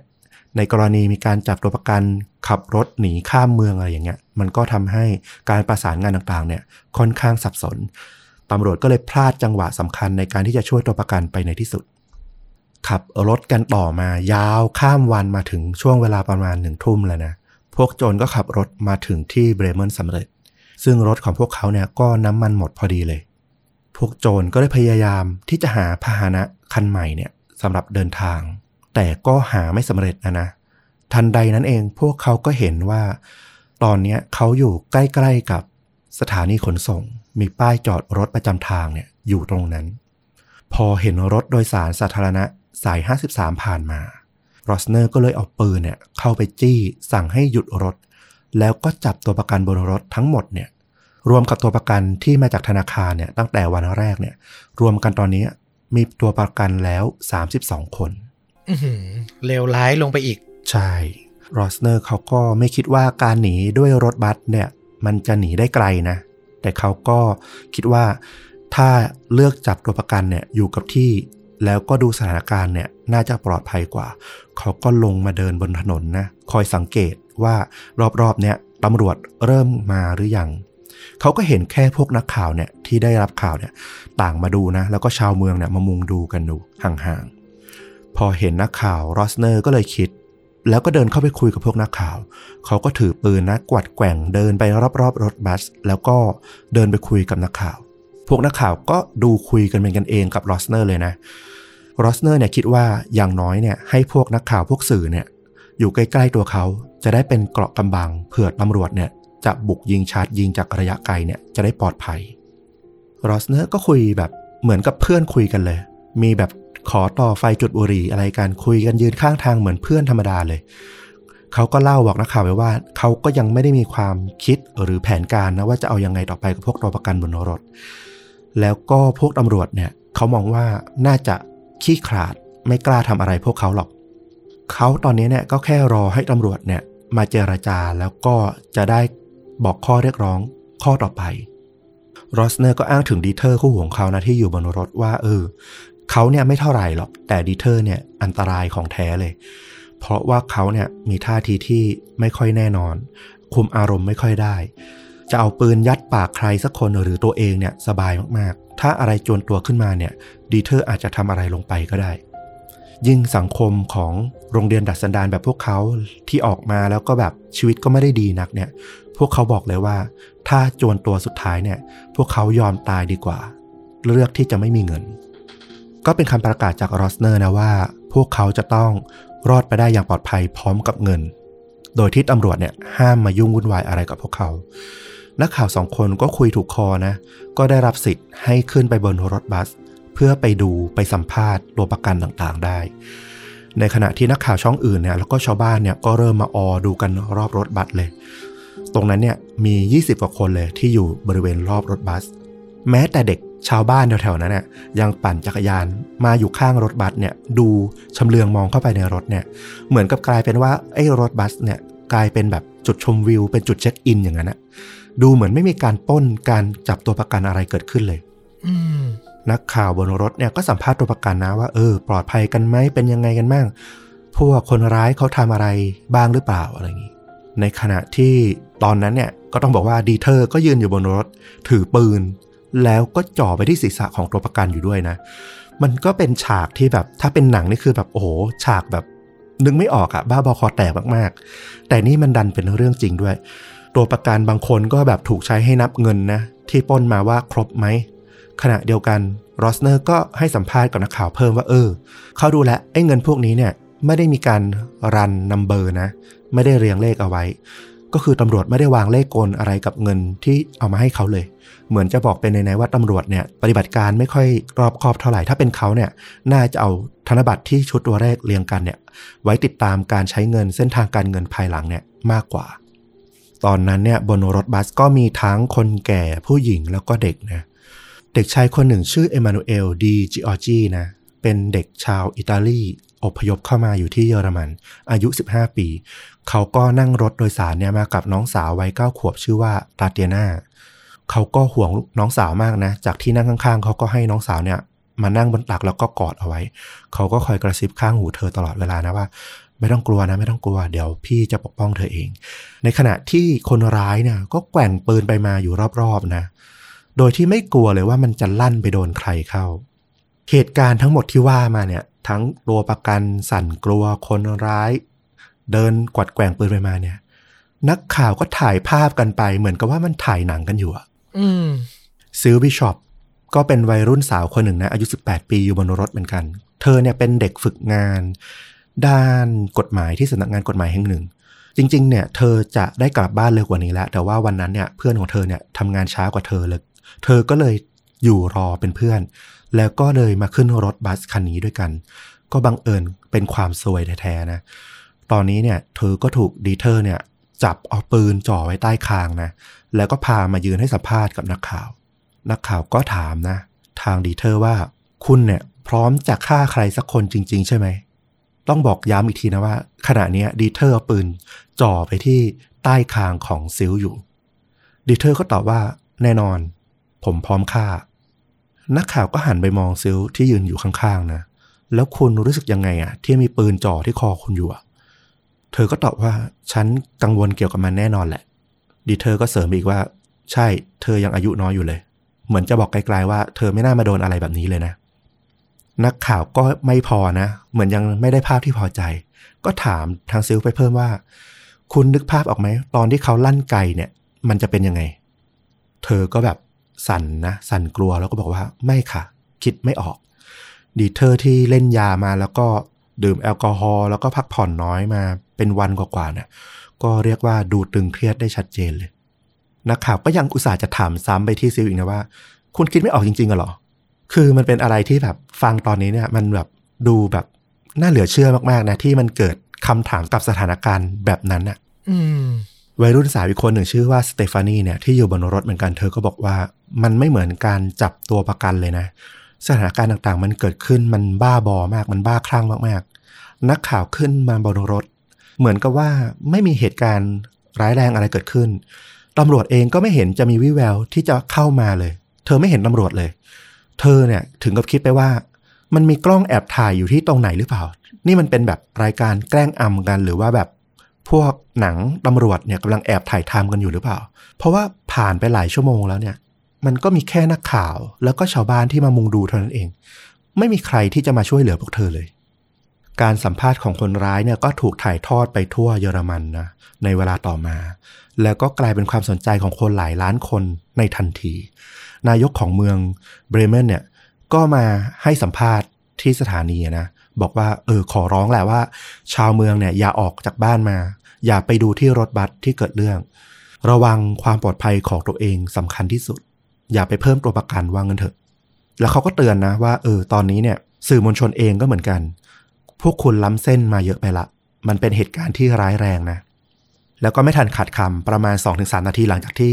ในกรณีมีการจับตัวประกันขับรถหนีข้ามเมืองอะไรอย่างเงี้ยมันก็ทำให้การประสานงานต่างๆเนี่ยค่อนข้างสับสนตำรวจก็เลยพลาดจังหวะสำคัญในการที่จะช่วยตัวประกันไปในที่สุด ขับรถกันต่อมายาวข้ามวันมาถึงช่วงเวลาประมาณหนึ่งทุ่มแล้วนะพวกโจรก็ขับรถมาถึงที่เบรเมนสำเร็จ ซึ่งรถของพวกเขาเนี่ยก็น้ำมันหมดพอดีเลย พวกโจรก็ได้พยายามที่จะหาพาหนะคันใหม่เนี่ยสำหรับเดินทาง แต่ก็หาไม่สำเร็จนะนะ ทันใดนั้นเองพวกเขาก็เห็นว่า ตอนนี้เขาอยู่ใกล้ๆกับสถานีขนส่ง มีป้ายจอดรถประจำทางเนี่ยอยู่ตรงนั้น พอเห็นรถโดยสารสาธารณะสาย 53 ผ่านมารอสเนอร์ก็เลยเอาปืนเนี่ยเข้าไปจี้สั่งให้หยุดรถ แล้วก็จับตัวประกันบนรถทั้งหมดเนี่ยรวมกับตัวประกันที่มาจากธนาคารเนี่ยตั้งแต่วันแรกเนี่ย รวมกันตอนนี้มีตัวประกันแล้ว 32 คนอือหือเลวร้ายลงไปอีก ใช่รอสเนอร์เขาก็ไม่คิดว่าการหนีด้วยรถบัสเนี่ย มันจะหนีได้ไกลนะ แต่เขาก็คิดว่าถ้าเลือกจับตัวประกันเนี่ยอยู่กับที่แล้วก็ดูสถานการณ์เนี่ยน่าจะปลอดภัยกว่า เขาก็ลงมาเดินบนถนนนะ คอยสังเกต ว่ารอบๆเนี่ยตำรวจเริ่มมาหรือยัง เขาก็เห็นแค่พวกนักข่าวเนี่ยที่ได้รับข่าวเนี่ยต่างมาดูนะ แล้วก็ชาวเมืองเนี่ยมามุงดูกันดูห่างๆ พอเห็นนักข่าวรอสเนอร์ก็เลยคิด แล้วก็เดินเข้าไปคุยกับพวกนักข่าว เขาก็ถือปืนนะกวัดแกว่งเดินไปรอบๆรถบัส แล้วก็เดินไปคุยกับนักข่าว พวกนักข่าวก็ดูคุยกันเป็นกันเองกับรอสเนอร์เลยนะรอสเนอร์เนี่ยคิดว่าอย่างน้อยเนี่ยให้พวกนักข่าวพวกสื่อเนี่ยอยู่ใกล้ ๆตัวเขา จะได้เป็นเกราะกำบังเผื่อตำรวจเนี่ยจะบุกยิงชาร์จยิงจากระยะไกลเนี่ยจะได้ปลอดภัยรอสเนอร์ก็คุยแบบเหมือนกับเพื่อนคุยกันเลย มีแบบขอต่อไฟจุดบุหรี่อะไรกันคุยกันยืนข้างทางเหมือนเพื่อนธรรมดาเลยเขาก็เล่าบอกนักข่าวไว้ว่า เขาก็ยังไม่ได้มีความคิดหรือแผนการนะว่าจะเอายังไงต่อไปกับพวกตัวประกันบนรถ แล้วก็พวกตำรวจเนี่ยเขามองว่าน่าจะขี้ขลาดไม่กล้าทำอะไรพวกเขาหรอก เขาตอนนี้เนี่ยก็แค่รอให้ตำรวจเนี่ย มาเจรจาแล้วก็จะได้บอกข้อเรียกร้องข้อต่อไปรอสเนอร์ก็อ้างถึงดีเทอร์คู่หูของเขานะที่อยู่บนรถว่า เออ เขาเนี่ยไม่เท่าไหร่หรอก แต่ดีเทอร์เนี่ยอันตรายของแท้เลย เพราะว่าเขาเนี่ยมีท่าทีที่ไม่ค่อยแน่นอน คุมอารมณ์ไม่ค่อยได้ จะเอาปืนยัดปากใครสักคนหรือตัวเองเนี่ยสบายมากๆ ถ้าอะไรจวนตัวขึ้นมาเนี่ย ดีเทอร์อาจจะทำอะไรลงไปก็ได้ ยิ่งสังคมของโรงเรียนดัดสันดานแบบพวกเขาที่ออกมาแล้วก็แบบชีวิตก็ไม่ได้ดีนักเนี่ย พวกเขาบอกเลยว่า ถ้าจวนตัวสุดท้ายเนี่ย พวกเขายอมตายดีกว่า เลือกที่จะไม่มีเงิน ก็เป็นคำประกาศจากรอสเนอร์นะว่า พวกเขาจะต้องรอดไปได้อย่างปลอดภัยพร้อมกับเงิน โดยที่ตำรวจเนี่ยห้ามมายุ่งวุ่นวายอะไรกับพวกเขานักข่าวสองคนก็คุยถูกคอนะ ก็ได้รับสิทธิ์ให้ขึ้นไปบนรถบัสเพื่อไปดูไปสัมภาษณ์ตัวประกันต่างๆได้ ในขณะที่นักข่าวช่องอื่นเนี่ยแล้วก็ชาวบ้านเนี่ยก็เริ่มมาออดูกันรอบรถบัสเลย ตรงนั้นเนี่ยมี 20 กว่าคนเลยที่อยู่บริเวณรอบรถบัส แม้แต่เด็กชาวบ้านแถวๆนั้นเนี่ยยังปั่นจักรยานมาอยู่ข้างรถบัสเนี่ยดูชำเลืองมองเข้าไปในรถเนี่ยเหมือนกับกลายเป็นว่าไอ้รถบัสเนี่ยกลายเป็นแบบจุดชมวิว เป็นจุดเช็คอินอย่างนั้นนะดูเหมือนไม่มีการปล้นการจับตัวประกันอะไรเกิดขึ้นเลย อือ นักข่าวบนรถเนี่ยก็สัมภาษณ์ตัวประกันนะว่าเออปลอดภัยกันไหมเป็นยังไงกันบ้างพวกคนร้ายเขาทำอะไรบ้างหรือเปล่าอะไรอย่างนี้ ในขณะที่ตอนนั้นเนี่ยก็ต้องบอกว่าดีเทอร์ก็ยืนอยู่บนรถ ถือปืน แล้วก็จ่อไปที่ศีรษะของตัวประกันอยู่ด้วยนะ มันก็เป็นฉากที่แบบถ้าเป็นหนังนี่คือแบบโอ้โหฉากแบบนึกไม่ออกอะบ้าบอคอแตกมากๆ แต่นี่มันดันเป็นเรื่องจริงด้วย ตัวประกันบางคนก็แบบถูกใช้ให้นับเงินนะที่ปล้นมาว่าครบไหม ขณะเดียวกันรอสเนอร์ก็ให้สัมภาษณ์กับนักข่าวเพิ่มว่าเออเขาดูแลไอ้เงินพวกนี้เนี่ยไม่ได้มีการ run number นะ ไม่ได้เรียงเลขเอาไว้ ก็คือตำรวจไม่ได้วางเลขกลอะไรกับเงินที่เอามาให้เขาเลย เหมือนจะบอกเป็นในๆว่าตำรวจเนี่ยปฏิบัติการไม่ค่อยรอบคอบเท่าไหร่ถ้าเป็นเขาเนี่ยน่าจะเอาธนบัตรที่ชุดตัวแรกเรียงกันเนี่ยไว้ติดตามการใช้เงินเส้นทางการเงินภายหลังเนี่ยมากกว่า ตอนนั้นเนี่ยบนรถบัสก็มีทั้งคนแก่ผู้หญิงแล้วก็เด็กนะเด็กชายคนหนึ่งชื่อเอมานูเอลดีจิออจีนะ เป็นเด็กชาวอิตาลีอพยพเข้ามาอยู่ที่เยอรมัน อายุ 15 ปี เขาก็นั่งรถโดยสารเนี่ยมากับน้องสาววัย9ขวบชื่อว่าตาเตียนาเขาก็ห่วงน้องสาวมากนะ จากที่นั่งข้างๆ เขาก็ให้น้องสาวเนี่ย มานั่งบนตักแล้วก็กอดเอาไว้ เขาก็คอยกระซิบข้างหูเธอตลอดเวลานะว่า ไม่ต้องกลัวนะ ไม่ต้องกลัว เดี๋ยวพี่จะปกป้องเธอเอง ในขณะที่คนร้ายเนี่ยก็แกว่งปืนไปมาอยู่รอบๆนะ โดยที่ไม่กลัวเลยว่ามันจะลั่นไปโดนใครเข้า เหตุการณ์ทั้งหมดที่ว่ามาเนี่ย ทั้งตัวประกันสั่นกลัวคนร้าย เดินกวัดแกว่งปืนไปมาเนี่ย นักข่าวก็ถ่ายภาพกันไป เหมือนกับว่ามันถ่ายหนังกันอยู่อะอืมซิลบิชอปก็เป็นวัยรุ่นสาวคนหนึ่งนะ อายุ 18 ปีอยู่บนรถเหมือนกัน เธอเนี่ยเป็นเด็กฝึกงาน ด้านกฎหมายที่สำนักงานกฎหมายแห่งหนึ่ง จริง ๆ เนี่ย เธอจะได้กลับบ้านเร็วกว่านี้แล้ว แต่ว่าวันนั้นเนี่ยเพื่อนของเธอเนี่ยทำงานช้ากว่าเธอเลย เธอก็เลยอยู่รอเป็นเพื่อน แล้วก็เลยมาขึ้นรถบัสคันนี้ด้วยกัน ก็บังเอิญเป็นความซวยแท้ๆนะ ตอนนี้เนี่ยเธอก็ถูกดีเทอร์เนี่ยจับเอาปืนจ่อไว้ใต้คางนะ แล้วก็พามายืนให้สัมภาษณ์กับนักข่าว นักข่าวก็ถามนะ ทางดีเทอร์ว่า คุณเนี่ยพร้อมจะฆ่าใครสักคนจริง ๆ ใช่ไหม ต้องบอกย้ำอีกทีนะว่า ขณะนี้ดีเทอร์เอาปืนจ่อไปที่ใต้คางของซิลอยู่ ดีเทอร์ก็ตอบว่าแน่นอน ผมพร้อมฆ่า นักข่าวก็หันไปมองซิลที่ยืนอยู่ข้างๆนะ แล้วคุณรู้สึกยังไงอะที่มีปืนจ่อที่คอคุณอยู่อะเธอก็ตอบว่าฉันกังวลเกี่ยวกับมันแน่นอนแหละ ดีเธอก็เสริมอีกว่า ใช่เธอยังอายุน้อยอยู่เลย เหมือนจะบอกไกลๆว่าเธอไม่น่ามาโดนอะไรแบบนี้เลยนะ นักข่าวก็ไม่พอนะ เหมือนยังไม่ได้ภาพที่พอใจ ก็ถามทางซิลไปเพิ่มว่า คุณนึกภาพออกไหมตอนที่เขาลั่นไกเนี่ย มันจะเป็นยังไง เธอก็แบบ สั่นนะ สั่นกลัวแล้วก็บอกว่าไม่ค่ะ คิดไม่ออก ดีเทอร์ที่เล่นยามาแล้วก็ดื่มแอลกอฮอล์แล้วก็พักผ่อนน้อยมาเป็นวันกว่าๆเนี่ยก็เรียกว่าดูตึงเครียดได้ชัดเจนเลยนักข่าวก็ยังอุตส่าห์จะถามซ้ำไปที่ซิลอีกนะว่า คุณคิดไม่ออกจริงๆเหรอ คือมันเป็นอะไรที่แบบฟังตอนนี้เนี่ย มันแบบดูแบบน่าเหลือเชื่อมากๆนะ ที่มันเกิดคำถามกับสถานการณ์แบบนั้นน่ะอืมวัยรุ่นสาวอีกคนหนึ่งชื่อว่าสเตฟานีเนี่ยที่อยู่บนรถเหมือนกันเธอก็บอกว่า มันไม่เหมือนการจับตัวประกันเลยนะ สถานการณ์ต่างๆ มันเกิดขึ้นมันบ้าบอมากมันบ้าคลั่งมากๆ นักข่าวขึ้นมาบนรถ เหมือนกับว่าไม่มีเหตุการณ์ร้ายแรงอะไรเกิดขึ้นตำรวจเองก็ไม่เห็นจะมีวิแววที่จะเข้ามาเลย เธอไม่เห็นตำรวจเลย เธอเนี่ยถึงกับคิดไปว่า มันมีกล้องแอบถ่ายอยู่ที่ตรงไหนหรือเปล่า นี่มันเป็นแบบรายการแกล้งอำกันหรือว่าแบบพวกหนังตำรวจเนี่ยกำลังแอบถ่ายทำกันอยู่หรือเปล่า เพราะว่าผ่านไปหลายชั่วโมงแล้วเนี่ย มันก็มีแค่นักข่าว แล้วก็ชาวบ้านที่มามุงดูเท่านั้นเอง ไม่มีใครที่จะมาช่วยเหลือพวกเธอเลย การสัมภาษณ์ของคนร้ายเนี่ยก็ถูกถ่ายทอดไปทั่วเยอรมันนะในเวลาต่อมา แล้วก็กลายเป็นความสนใจของคนหลายล้านคนในทันที นายกของเมืองเบรเมนเนี่ยก็มาให้สัมภาษณ์ที่สถานีนะบอกว่าเออขอร้องแหละว่า ชาวเมืองเนี่ยอย่าออกจากบ้านมา อย่าไปดูที่รถบัสที่เกิดเรื่อง ระวังความปลอดภัยของตัวเองสำคัญที่สุด อย่าไปเพิ่มตัวประกันว่าเงินเถอะ แล้วเขาก็เตือนนะว่าเออตอนนี้เนี่ย สื่อมวลชนเองก็เหมือนกัน พวกคุณล้ำเส้นมาเยอะไปละ มันเป็นเหตุการณ์ที่ร้ายแรงนะ แล้วก็ไม่ทันขาดคำประมาณ 2-3 นาทีหลังจากที่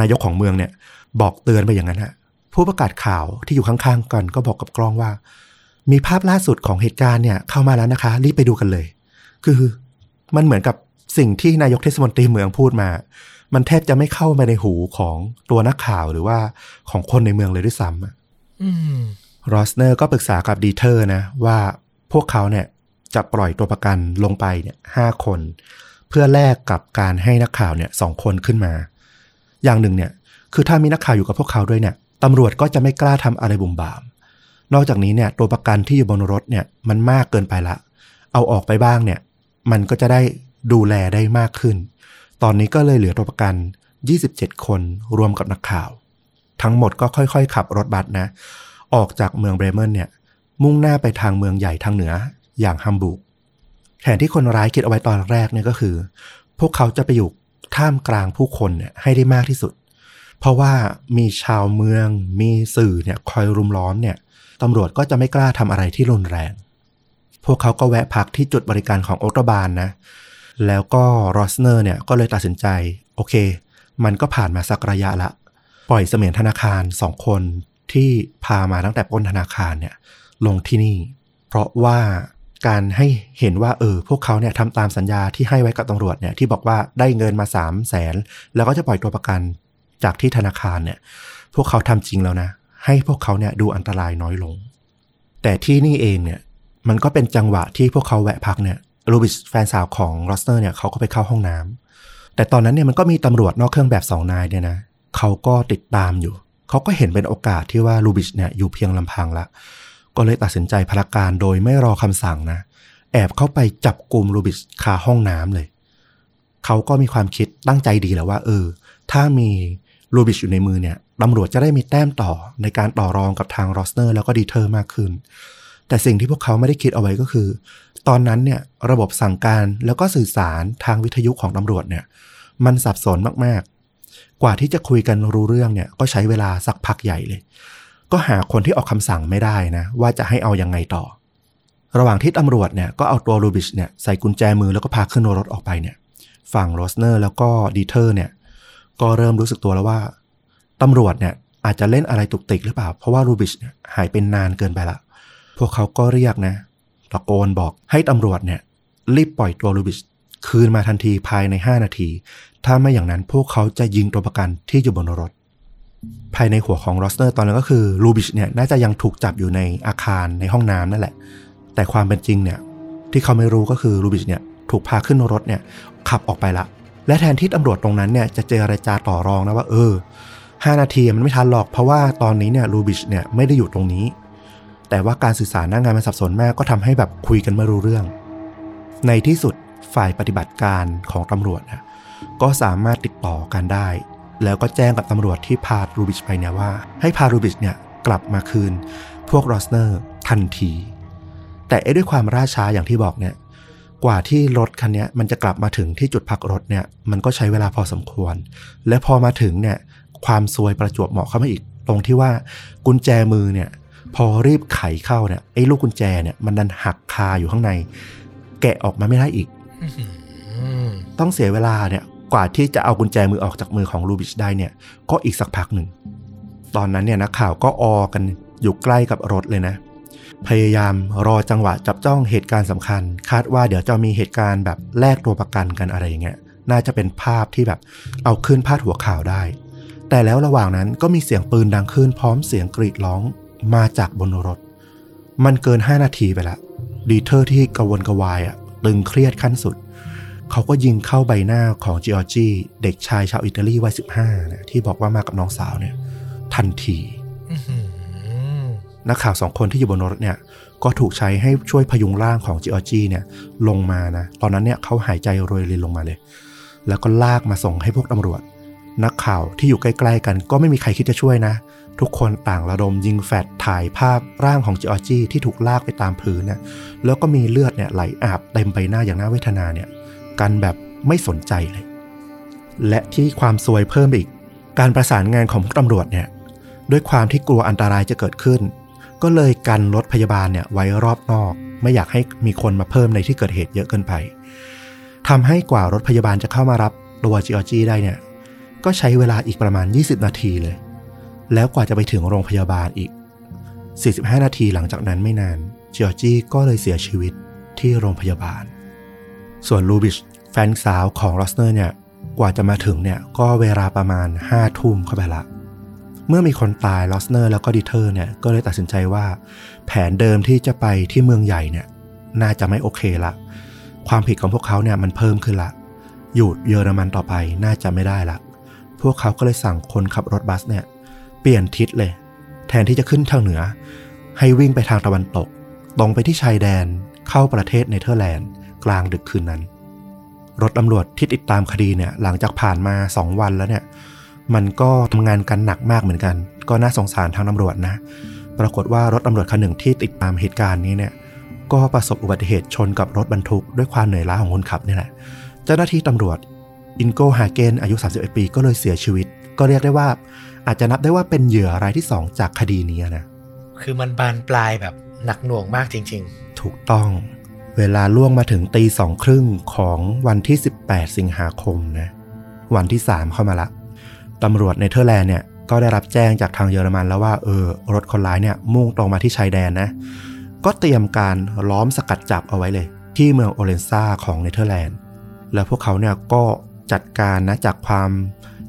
นายกของเมืองเนี่ย บอกเตือนไปอย่างนั้นฮะผู้ประกาศข่าวที่อยู่ข้างๆกันก็บอกกับกล้องว่า มีภาพล่าสุดของเหตุการณ์เนี่ยเข้ามาแล้วนะคะ รีบไปดูกันเลย คือมันเหมือนกับสิ่งที่นายกเทศมนตรีเมืองพูดมา มันแทบจะไม่เข้ามาในหูของตัวนักข่าวหรือว่าของคนในเมืองเลยด้วยซ้ำอะอืมรอสเนอร์ก็ปรึกษากับดีเทอร์นะ ว่าพวกเขาเนี่ยจะปล่อยตัวประกันลงไปเนี่ยห้าคน เพื่อแลกกับการให้นักข่าวเนี่ยสองคนขึ้นมา อย่างหนึ่งเนี่ย คือถ้ามีนักข่าวอยู่กับพวกเขาด้วยเนี่ยตำรวจก็จะไม่กล้าทำอะไรบุ่มบาม นอกจากนี้เนี่ยตัวประกันที่อยู่บนรถเนี่ยมันมากเกินไปละ เอาออกไปบ้างเนี่ย มันก็จะได้ดูแลได้มากขึ้น ตอนนี้ก็เลยเหลือตัวประกัน 27 คนรวมกับนักข่าว ทั้งหมดก็ค่อยๆ ขับรถบัสนะ ออกจากเมืองเบรเมนเนี่ย มุ่งหน้าไปทางเมืองใหญ่ทางเหนือ อย่างฮัมบูร์กแผนที่คนร้ายคิดเอาไว้ตอนแรกเนี่ยก็คือ พวกเขาจะไปอยู่ท่ามกลางผู้คนเนี่ยให้ได้มากที่สุด เพราะว่ามีชาวเมือง มีสื่อเนี่ยคอยรุมล้อมเนี่ยตำรวจก็จะไม่กล้าทำอะไรที่รุนแรง พวกเขาก็แวะพักที่จุดบริการของออตบานนะ แล้วก็รอสเนอร์เนี่ยก็เลยตัดสินใจ โอเค มันก็ผ่านมาสักระยะละ ปล่อยเสมียนธนาคารสองคนที่พามาตั้งแต่ป้นธนาคารเนี่ยลงที่นี่ เพราะว่าการให้เห็นว่าเออพวกเขาเนี่ยทำตามสัญญาที่ให้ไว้กับตำรวจเนี่ยที่บอกว่าได้เงินมา3 0 0แสนแล้วก็จะปล่อยตัวประกันจากที่ธนาคารเนี่ยพวกเขาทำจริงแล้วนะ ให้พวกเขาเนี่ยดูอันตรายน้อยลง แต่ที่นี่เองเนี่ยมันก็เป็นจังหวะที่พวกเขาแวะพักเนี่ย ลูบิชแฟนสาวของโรสเนอร์เนี่ยเขาก็ไปเข้าห้องน้ำแต่ตอนนั้นเนี่ยมันก็มีตำรวจนอกเครื่องแบบสองนายเนี่ยนะเขาก็ติดตามอยู่ เขาก็เห็นเป็นโอกาสที่ว่าลูบิชเนี่ยอยู่เพียงลำพังละก็เลยตัดสินใจพลักการโดยไม่รอคำสั่งนะ แอบเข้าไปจับกลุ่มลูบิชคาห้องน้ำเลย เขาก็มีความคิดตั้งใจดีแหละว่า เออ ถ้ามีลูบิชอยู่ในมือเนี่ยตำรวจจะได้มีแต้มต่อในการต่อรองกับทางรอสเนอร์แล้วก็ดีเทอร์มากขึ้น แต่สิ่งที่พวกเขาไม่ได้คิดเอาไว้ก็คือ ตอนนั้นเนี่ยระบบสั่งการแล้วก็สื่อสารทางวิทยุของตำรวจเนี่ยมันสับสนมากๆ กว่าที่จะคุยกันรู้เรื่องเนี่ยก็ใช้เวลาสักพักใหญ่เลย ก็หาคนที่ออกคำสั่งไม่ได้นะว่าจะให้เอายังไงต่อ ระหว่างที่ตำรวจเนี่ยก็เอาตัวลูบิชเนี่ยใส่กุญแจมือแล้วก็พาขึ้นรถออกไปเนี่ยฝั่งโรสเนอร์แล้วก็ดีเทอร์เนี่ยก็เริ่มรู้สึกตัวแล้วว่าตำรวจเนี่ยอาจจะเล่นอะไรตุกติกหรือเปล่า เพราะว่าลูบิชหายเป็นนานเกินไปละ พวกเขาก็เรียกนะตะโกนบอกให้ตำรวจเนี่ย รีบปล่อยตัวลูบิชคืนมาทันทีภายใน 5 นาที ถ้าไม่อย่างนั้นพวกเขาจะยิงตัวประกันที่อยู่บนรถ ภายในหัวของโรสเนอร์ตอนนั้นก็คือลูบิชเนี่ยน่าจะยังถูกจับอยู่ในอาคารในห้องน้ำนั่นแหละ แต่ความเป็นจริงเนี่ย ที่เขาไม่รู้ก็คือลูบิชเนี่ยถูกพาขึ้นรถเนี่ยขับออกไปละ และแทนที่ตำรวจตรงนั้นเนี่ยจะเจรจาต่อรองนะว่าเออ5นาทีมันไม่ทันหรอกเพราะว่าตอนนี้เนี่ยลูบิชเนี่ยไม่ได้อยู่ตรงนี้ แต่ว่าการสื่อสารหน้างานมันสับสนมากก็ทำให้แบบคุยกันไม่รู้เรื่อง ในที่สุดฝ่ายปฏิบัติการของตำรวจนะก็สามารถติดต่อกันได้ แล้วก็แจ้งกับตำรวจที่พาลูบิชไปเนี่ยว่า ให้พาลูบิชเนี่ยกลับมาคืน พวกรอสเนอร์ทันที แต่ไอ้ด้วยความล่าช้าอย่างที่บอกเนี่ยกว่าที่รถคันนี้มันจะกลับมาถึงที่จุดพักรถเนี่ยมันก็ใช้เวลาพอสมควร และพอมาถึงเนี่ยความซวยประจวบเหมาะเข้ามาอีก ตรงที่ว่ากุญแจมือเนี่ย พอรีบไขเข้าเนี่ยไอ้ลูกกุญแจเนี่ยมันดันหักคาอยู่ข้างใน แกะออกมาไม่ได้อีกอืมต้องเสียเวลาเนี่ยกว่าที่จะเอากุญแจมือออกจากมือของลูบิชได้เนี่ย ก็อีกสักพักหนึ่ง ตอนนั้นเนี่ยนักข่าวก็ออกันอยู่ใกล้กับรถเลยนะ พยายามรอจังหวะจับจ้องเหตุการณ์สำคัญ คาดว่าเดี๋ยวจะมีเหตุการณ์แบบแลกตัวประกันกันอะไรอย่างเงี้ยน่าจะเป็นภาพที่แบบเอาขึ้นพาดหัวข่าวได้ แต่แล้วระหว่างนั้นก็มีเสียงปืนดังขึ้นพร้อมเสียงกรีดร้อง มาจากบนรถ มันเกิน5นาทีไปละดีเทอร์ที่กระวนกระวายอะตึงเครียดขั้นสุด เขาก็ยิงเข้าใบหน้าของจิออจีเด็กชายชาวอิตาลีวัย15เนี่ยที่บอกว่ามากับน้องสาวเนี่ย ทันทีอื้อหือนักข่าวสองคนที่อยู่บนรถเนี่ย ก็ถูกใช้ให้ช่วยพยุงร่างของจิออจีเนี่ย ลงมานะ ตอนนั้นเนี่ยเขาหายใจโรยรินลงมาเลย แล้วก็ลากมาส่งให้พวกตำรวจ นักข่าวที่อยู่ใกล้ๆกันก็ไม่มีใครคิดจะช่วยนะ ทุกคนต่างระดมยิงแฟลชถ่ายภาพร่างของจิออจีที่ถูกลากไปตามพื้นเนี่ยแล้วก็มีเลือดเนี่ยไหลอาบเต็มใบหน้าอย่างน่าเวทนาเนี่ยกันแบบไม่สนใจเลย และที่ความซวยเพิ่มอีก การประสานงานของพวกตำรวจเนี่ยด้วยความที่กลัวอันตรายจะเกิดขึ้น ก็เลยกันรถพยาบาลเนี่ยไว้รอบนอก ไม่อยากให้มีคนมาเพิ่มในที่เกิดเหตุเยอะเกินไปทำให้กว่ารถพยาบาลจะเข้ามารับตัวจิออจีได้เนี่ย ก็ใช้เวลาอีกประมาณ 20 นาทีเลย แล้วกว่าจะไปถึงโรงพยาบาลอีก 45 นาทีหลังจากนั้นไม่นานจิออจีก็เลยเสียชีวิตที่โรงพยาบาล ส่วนลูบิชแฟนสาวของรอสเนอร์เนี่ย กว่าจะมาถึงเนี่ย ก็เวลาประมาณ5ทุ่มเข้าไปละ เมื่อมีคนตายรอสเนอร์แล้วก็ดีเทอร์เนี่ย ก็เลยตัดสินใจว่า แผนเดิมที่จะไปที่เมืองใหญ่เนี่ย น่าจะไม่โอเคละ ความผิดของพวกเขาเนี่ยมันเพิ่มขึ้นละ อยู่เยอรมันต่อไปน่าจะไม่ได้ละ พวกเขาก็เลยสั่งคนขับรถบัสเนี่ย เปลี่ยนทิศเลย แทนที่จะขึ้นทางเหนือ ให้วิ่งไปทางตะวันตก ตรงไปที่ชายแดนเข้าประเทศเนเธอร์แลนด์ กลางดึกคืนนั้น รถตำรวจที่ติดตามคดีเนี่ย หลังจากผ่านมา2วันแล้วเนี่ย มันก็ทำงานกันหนักมากเหมือนกัน ก็น่าสงสารทางตำรวจนะ ปรากฏว่ารถตำรวจคันหนึ่งที่ติดตามเหตุการณ์นี้เนี่ย ก็ประสบอุบัติเหตุชนกับรถบรรทุกด้วยความเหนื่อยล้าของคนขับนี่แหละ เจ้าหน้าที่ตำรวจ อินโกฮาเกนอายุ 31 ปีก็เลยเสียชีวิต ก็เรียกได้ว่า อาจจะนับได้ว่าเป็นเหยื่อรายที่ 2 จากคดีนี้นะคือมันบานปลายแบบหนักหน่วงมากจริงถูกต้อง เวลาล่วงมาถึงตีสองครึ่งของวันที่ 18 สิงหาคมนะวันที่ 3 เข้ามาละตำรวจเนเธอร์แลนด์เนี่ยก็ได้รับแจ้งจากทางเยอรมันแล้วว่าเออรถคนร้ายเนี่ยมุ่งตรงมาที่ชายแดนนะ ก็เตรียมการล้อมสกัดจับเอาไว้เลย ที่เมืองโอเลนซาของเนเธอร์แลนด์ แล้วพวกเขาเนี่ยก็ จัดการนะจากความ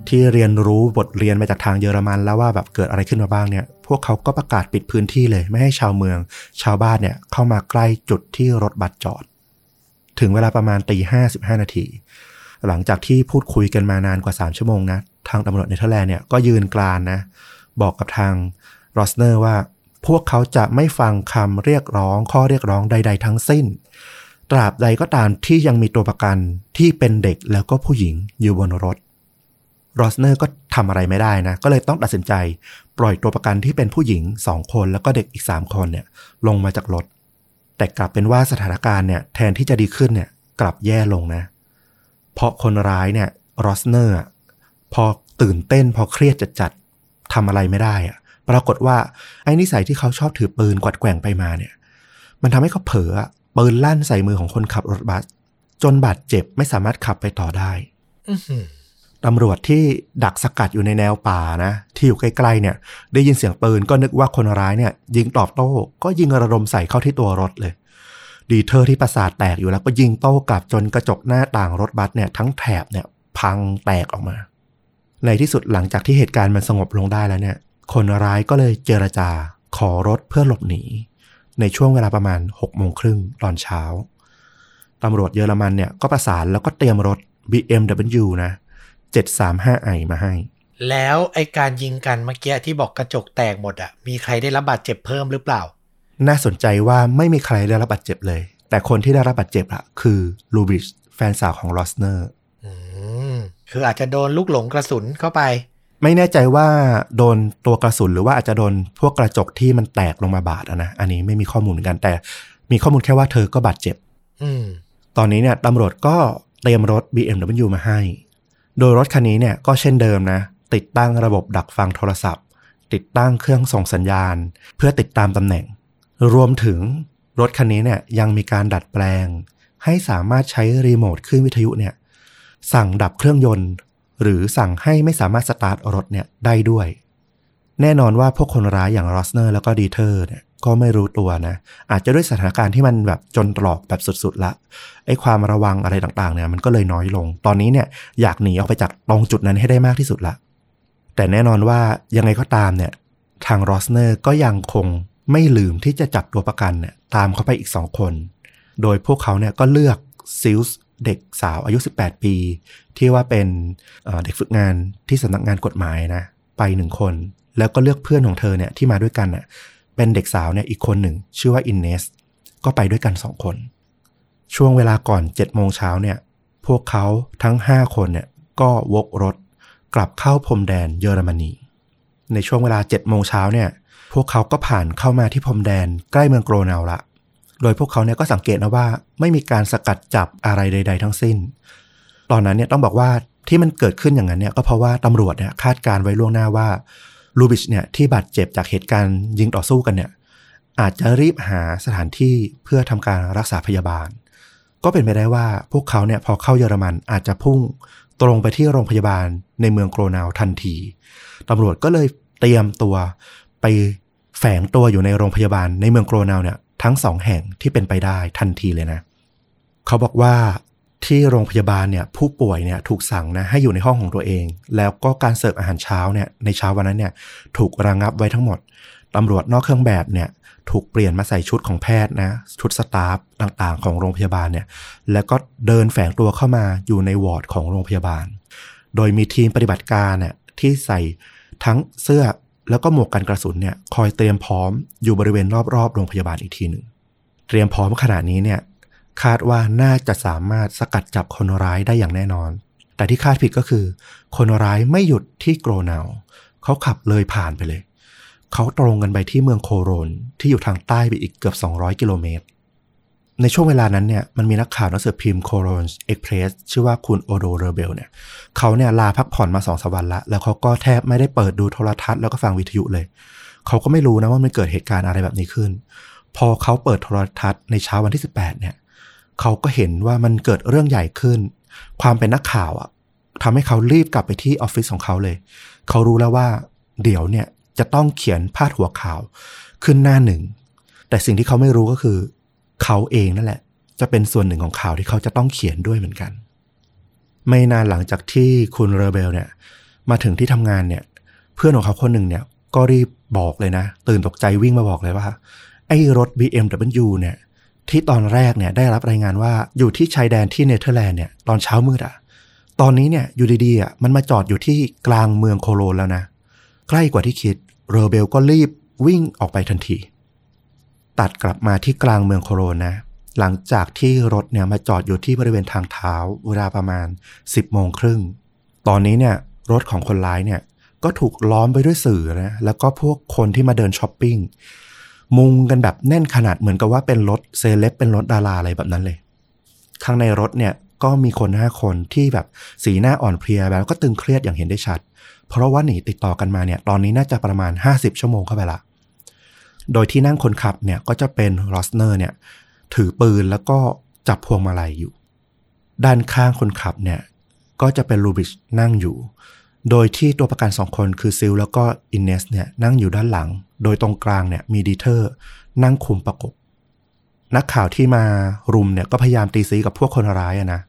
ที่เรียนรู้บทเรียนมาจากทางเยอรมันแล้วว่าแบบเกิดอะไรขึ้นมาบ้างเนี่ย พวกเขาก็ประกาศปิดพื้นที่เลย ไม่ให้ชาวเมือง ชาวบ้านเนี่ยเข้ามาใกล้จุดที่รถบัสจอด ถึงเวลาประมาณตีห้าสิบห้านาที หลังจากที่พูดคุยกันมานานกว่า3ชั่วโมงนะ ทางตำรวจเนเธอร์แลนด์เนี่ยก็ยืนกรานนะ บอกกับทางรอสเนอร์ว่าพวกเขาจะไม่ฟังคำเรียกร้องข้อเรียกร้องใด ๆ ทั้งสิ้น ตราบใดก็ตามที่ยังมีตัวประกันที่เป็นเด็กแล้วก็ผู้หญิงอยู่บนรถรอสเนอร์ก็ทำอะไรไม่ได้นะ ก็เลยต้องตัดสินใจ ปล่อยตัวประกันที่เป็นผู้หญิง2คนแล้วก็เด็กอีก3คนเนี่ย ลงมาจากรถ แต่กลับเป็นว่าสถานการณ์เนี่ย แทนที่จะดีขึ้นเนี่ย กลับแย่ลงนะ เพราะคนร้ายเนี่ยรอสเนอร์พอตื่นเต้นพอเครียดจัดๆทำอะไรไม่ได้อะปรากฏว่าไอ้นิสัยที่เขาชอบถือปืนกวัดแกว่งไปมาเนี่ย มันทำให้เขาเผลอ ปืนลั่นใส่มือของคนขับรถบัส จนบาดเจ็บไม่สามารถขับไปต่อได้ๆอื้อหือตำรวจที่ดักสกัดอยู่ในแนวป่านะ ที่อยู่ใกล้ๆเนี่ย ได้ยินเสียงปืนก็นึกว่าคนร้ายเนี่ย ยิงตอบโต้ ก็ยิงระดมใส่เข้าที่ตัวรถเลย ดีเทอร์ที่ประสาทแตกอยู่แล้วก็ยิงโต้กลับจนกระจกหน้าต่างรถบัสเนี่ยทั้งแถบเนี่ย พังแตกออกมา ในที่สุดหลังจากที่เหตุการณ์มันสงบลงได้แล้วเนี่ย คนร้ายก็เลยเจรจาขอรถเพื่อหลบหนี ในช่วงเวลาประมาณ6โมงครึ่งตอนเช้าตำรวจเยอรมันเนี่ยก็ประสานแล้วก็เตรียมรถ BMW นะ 735i มาให้ แล้วไอการยิงกันเมื่อกี้ที่บอกกระจกแตกหมดอะมีใครได้รับบาดเจ็บเพิ่มหรือเปล่า น่าสนใจว่าไม่มีใครได้รับบาดเจ็บเลย แต่คนที่ได้รับบาดเจ็บอะคือลูบิชแฟนสาวของลอสเนอร์อืมคืออาจจะโดนลูกหลงกระสุนเข้าไป ไม่แน่ใจว่าโดนตัวกระสุนหรือว่าอาจจะโดนพวกกระจกที่มันแตกลงมาบาดนะอันนี้ไม่มีข้อมูลเหมือนกันแต่ มีข้อมูลแค่ว่าเธอก็บาดเจ็บอตอนนี้เนี่ยตำรวจก็เตรียมรถ BMW มาให้ โดยรถคันนี้เนี่ยก็เช่นเดิมนะ ติดตั้งระบบดักฟังโทรศัพท์ ติดตั้งเครื่องส่งสัญญาณ เพื่อติดตามตำแหน่ง รวมถึงรถคันนี้เนี่ยยังมีการดัดแปลง ให้สามารถใช้รีโมทขึ้นวิทยุเนี่ยสั่งดับเครื่องยนต์ หรือสั่งให้ไม่สามารถสตาร์ทรถเนี่ยได้ด้วย แน่นอนว่าพวกคนร้ายอย่างรอสเนอร์แล้วก็ดีเทอร์เนี่ยก็ไม่รู้ตัวนะ อาจจะด้วยสถานการณ์ที่มันแบบจนตรอกแบบสุดๆละไอ้ความระวังอะไรต่างๆเนี่ยมันก็เลยน้อยลง ตอนนี้เนี่ยอยากหนีออกไปจากตรงจุดนั้นให้ได้มากที่สุดละแต่แน่นอนว่ายังไงก็ตามเนี่ยทางรอสเนอร์ก็ยังคงไม่ลืมที่จะจับตัวประกันเนี่ยตามเข้าไปอีกสองคน โดยพวกเขาเนี่ยก็เลือกซิลเก้ เด็กสาวอายุ 18 ปี ที่ว่าเป็นเด็กฝึกงานที่สำนักงานกฎหมายนะ ไปหนึ่งคน แล้วก็เลือกเพื่อนของเธอเนี่ยที่มาด้วยกันน่ะเป็นเด็กสาวเนี่ยอีกคนหนึ่ง ชื่อว่าอินเนส ก็ไปด้วยกันสองคน ช่วงเวลาก่อน7โมงเช้าเนี่ย พวกเขาทั้ง 5 คนเนี่ยก็วกรถกลับเข้าพรมแดนเยอรมนี ในช่วงเวลา7โมงเช้าเนี่ย พวกเขาก็ผ่านเข้ามาที่พรมแดนใกล้เมืองโกรนาวละ โดยพวกเขาเนี่ยก็สังเกตนะว่า ไม่มีการสกัดจับอะไรใด ๆ ทั้งสิ้น ตอนนั้นเนี่ยต้องบอกว่าที่มันเกิดขึ้นอย่างนั้นเนี่ยก็เพราะว่าตำรวจเนี่ยคาดการไว้ล่วงหน้าว่าลูบิชเนี่ยที่บาดเจ็บจากเหตุการณ์ยิงต่อสู้กันเนี่ยอาจจะรีบหาสถานที่เพื่อทำการรักษาพยาบาล ก็เป็นไปได้ว่าพวกเขาเนี่ยพอเข้าเยอรมันอาจจะพุ่งตรงไปที่โรงพยาบาลในเมืองโกรนาวทันทีตำรวจก็เลยเตรียมตัวไปแฝงตัวอยู่ในโรงพยาบาลในเมืองโกรนาวเนี่ยทั้งสองแห่งที่เป็นไปได้ทันทีเลยนะ เขาบอกว่าที่โรงพยาบาลเนี่ยผู้ป่วยเนี่ยถูกสั่งนะให้อยู่ในห้องของตัวเอง แล้วก็การเสิร์ฟอาหารเช้าเนี่ยในเช้าวันนั้นเนี่ยถูกระงงับไว้ทั้งหมดตำรวจนอกเครื่องแบบเนี่ยถูกเปลี่ยนมาใส่ชุดของแพทย์นะชุดสตาฟต่างๆ ของโรงพยาบาลเนี่ยแล้วก็เดินแฝงตัวเข้ามาอยู่ในวอร์ดของโรงพยาบาล โดยมีทีมปฏิบัติการเนี่ยที่ใส่ทั้งเสื้อ แล้วก็หมวกกันกระสุนเนี่ยคอยเตรียมพร้อมอยู่บริเวณรอบๆโรงพยาบาลอีกทีหนึ่ง เตรียมพร้อมขนาดนี้เนี่ยคาดว่าน่าจะสามารถสกัดจับคนร้ายได้อย่างแน่นอน แต่ที่คาดผิดก็คือ คนร้ายไม่หยุดที่โกรนาวเขาขับเลยผ่านไปเลย เขาตรงกันไปที่เมืองโคโลญที่อยู่ทางใต้ไปอีกเกือบ 200 กิโลเมตร ในช่วงเวลานั้นเนี่ยมันมีนักข่าวหนังสือพิมพ์โคโลญเอ็กซ์เพรสชื่อว่าคุณอูโดเรอเบลเนี่ยเขาเนี่ยลาพักผ่อนมาสองสวันละ แล้วเขาก็แทบไม่ได้เปิดดูโทรทัศน์แล้วก็ฟังวิทยุเลย เขาก็ไม่รู้นะว่ามันเกิดเหตุการณ์อะไรแบบนี้ขึ้น พอเขาเปิดโทรทัศน์ในเช้าวันที่ 18เนี่ยเขาก็เห็นว่ามันเกิดเรื่องใหญ่ขึ้น ความเป็นนักข่าวอะทำให้เขารีบกลับไปที่ออฟฟิศของเขาเลย เขารู้แล้วว่า เดี๋ยวเนี่ยจะต้องเขียนพาดหัวข่าวขึ้นหน้าหนึ่ง แต่สิ่งที่เขาไม่รู้ก็คือ เขาเองนั่นแหละ จะเป็นส่วนหนึ่งของข่าวที่เขาจะต้องเขียนด้วยเหมือนกัน ไม่นานหลังจากที่คุณเรเบลเนี่ย มาถึงที่ทำงานเนี่ย เพื่อนของเขาคนหนึ่งเนี่ย ก็รีบบอกเลยนะ ตื่นตกใจวิ่งมาบอกเลยว่า ไอ้รถ BMW เนี่ยที่ตอนแรกเนี่ยได้รับรายงานว่าอยู่ที่ชายแดนที่เนเธอร์แลนด์เนี่ยตอนเช้ามืดอะตอนนี้เนี่ยอยู่ดีๆอะมันมาจอดอยู่ที่กลางเมืองโคโลนแล้วนะ ใกล้กว่าที่คิดเรเบลก็รีบวิ่งออกไปทันที ตัดกลับมาที่กลางเมืองโคโลนนะ หลังจากที่รถเนี่ยมาจอดอยู่ที่บริเวณทางเท้าเวลาประมาณ 10โมงครึ่ง ตอนนี้เนี่ยรถของคนร้ายเนี่ยก็ถูกล้อมไปด้วยสื่อนะ แล้วก็พวกคนที่มาเดินช้อปปิ้ง มุงกันแบบแน่นขนาดเหมือนกับว่าเป็นรถเซเลบเป็นรถดาราอะไรแบบนั้นเลย ข้างในรถเนี่ยก็มีคนห้าคนที่แบบสีหน้าอ่อนเพลียแบบก็ตึงเครียดอย่างเห็นได้ชัด เพราะว่าหนีติดต่อกันมาเนี่ย ตอนนี้น่าจะประมาณ 50 ชั่วโมงเข้าไปละ โดยที่นั่งคนขับเนี่ยก็จะเป็นรอสเนอร์เนี่ยถือปืนแล้วก็จับพวงมาลัยอยู่ ด้านข้างคนขับเนี่ยก็จะเป็นลูบิชนั่งอยู่ โดยที่ตัวประกันสองคนคือซิลแล้วก็อินเนสเนี่ยนั่งอยู่ด้านหลัง โดยตรงกลางเนี่ยมีดีเทอร์นั่งคุมประกบ นักข่าวที่มารุมเนี่ยก็พยายามตีซี้กับพวกคนร้ายนะ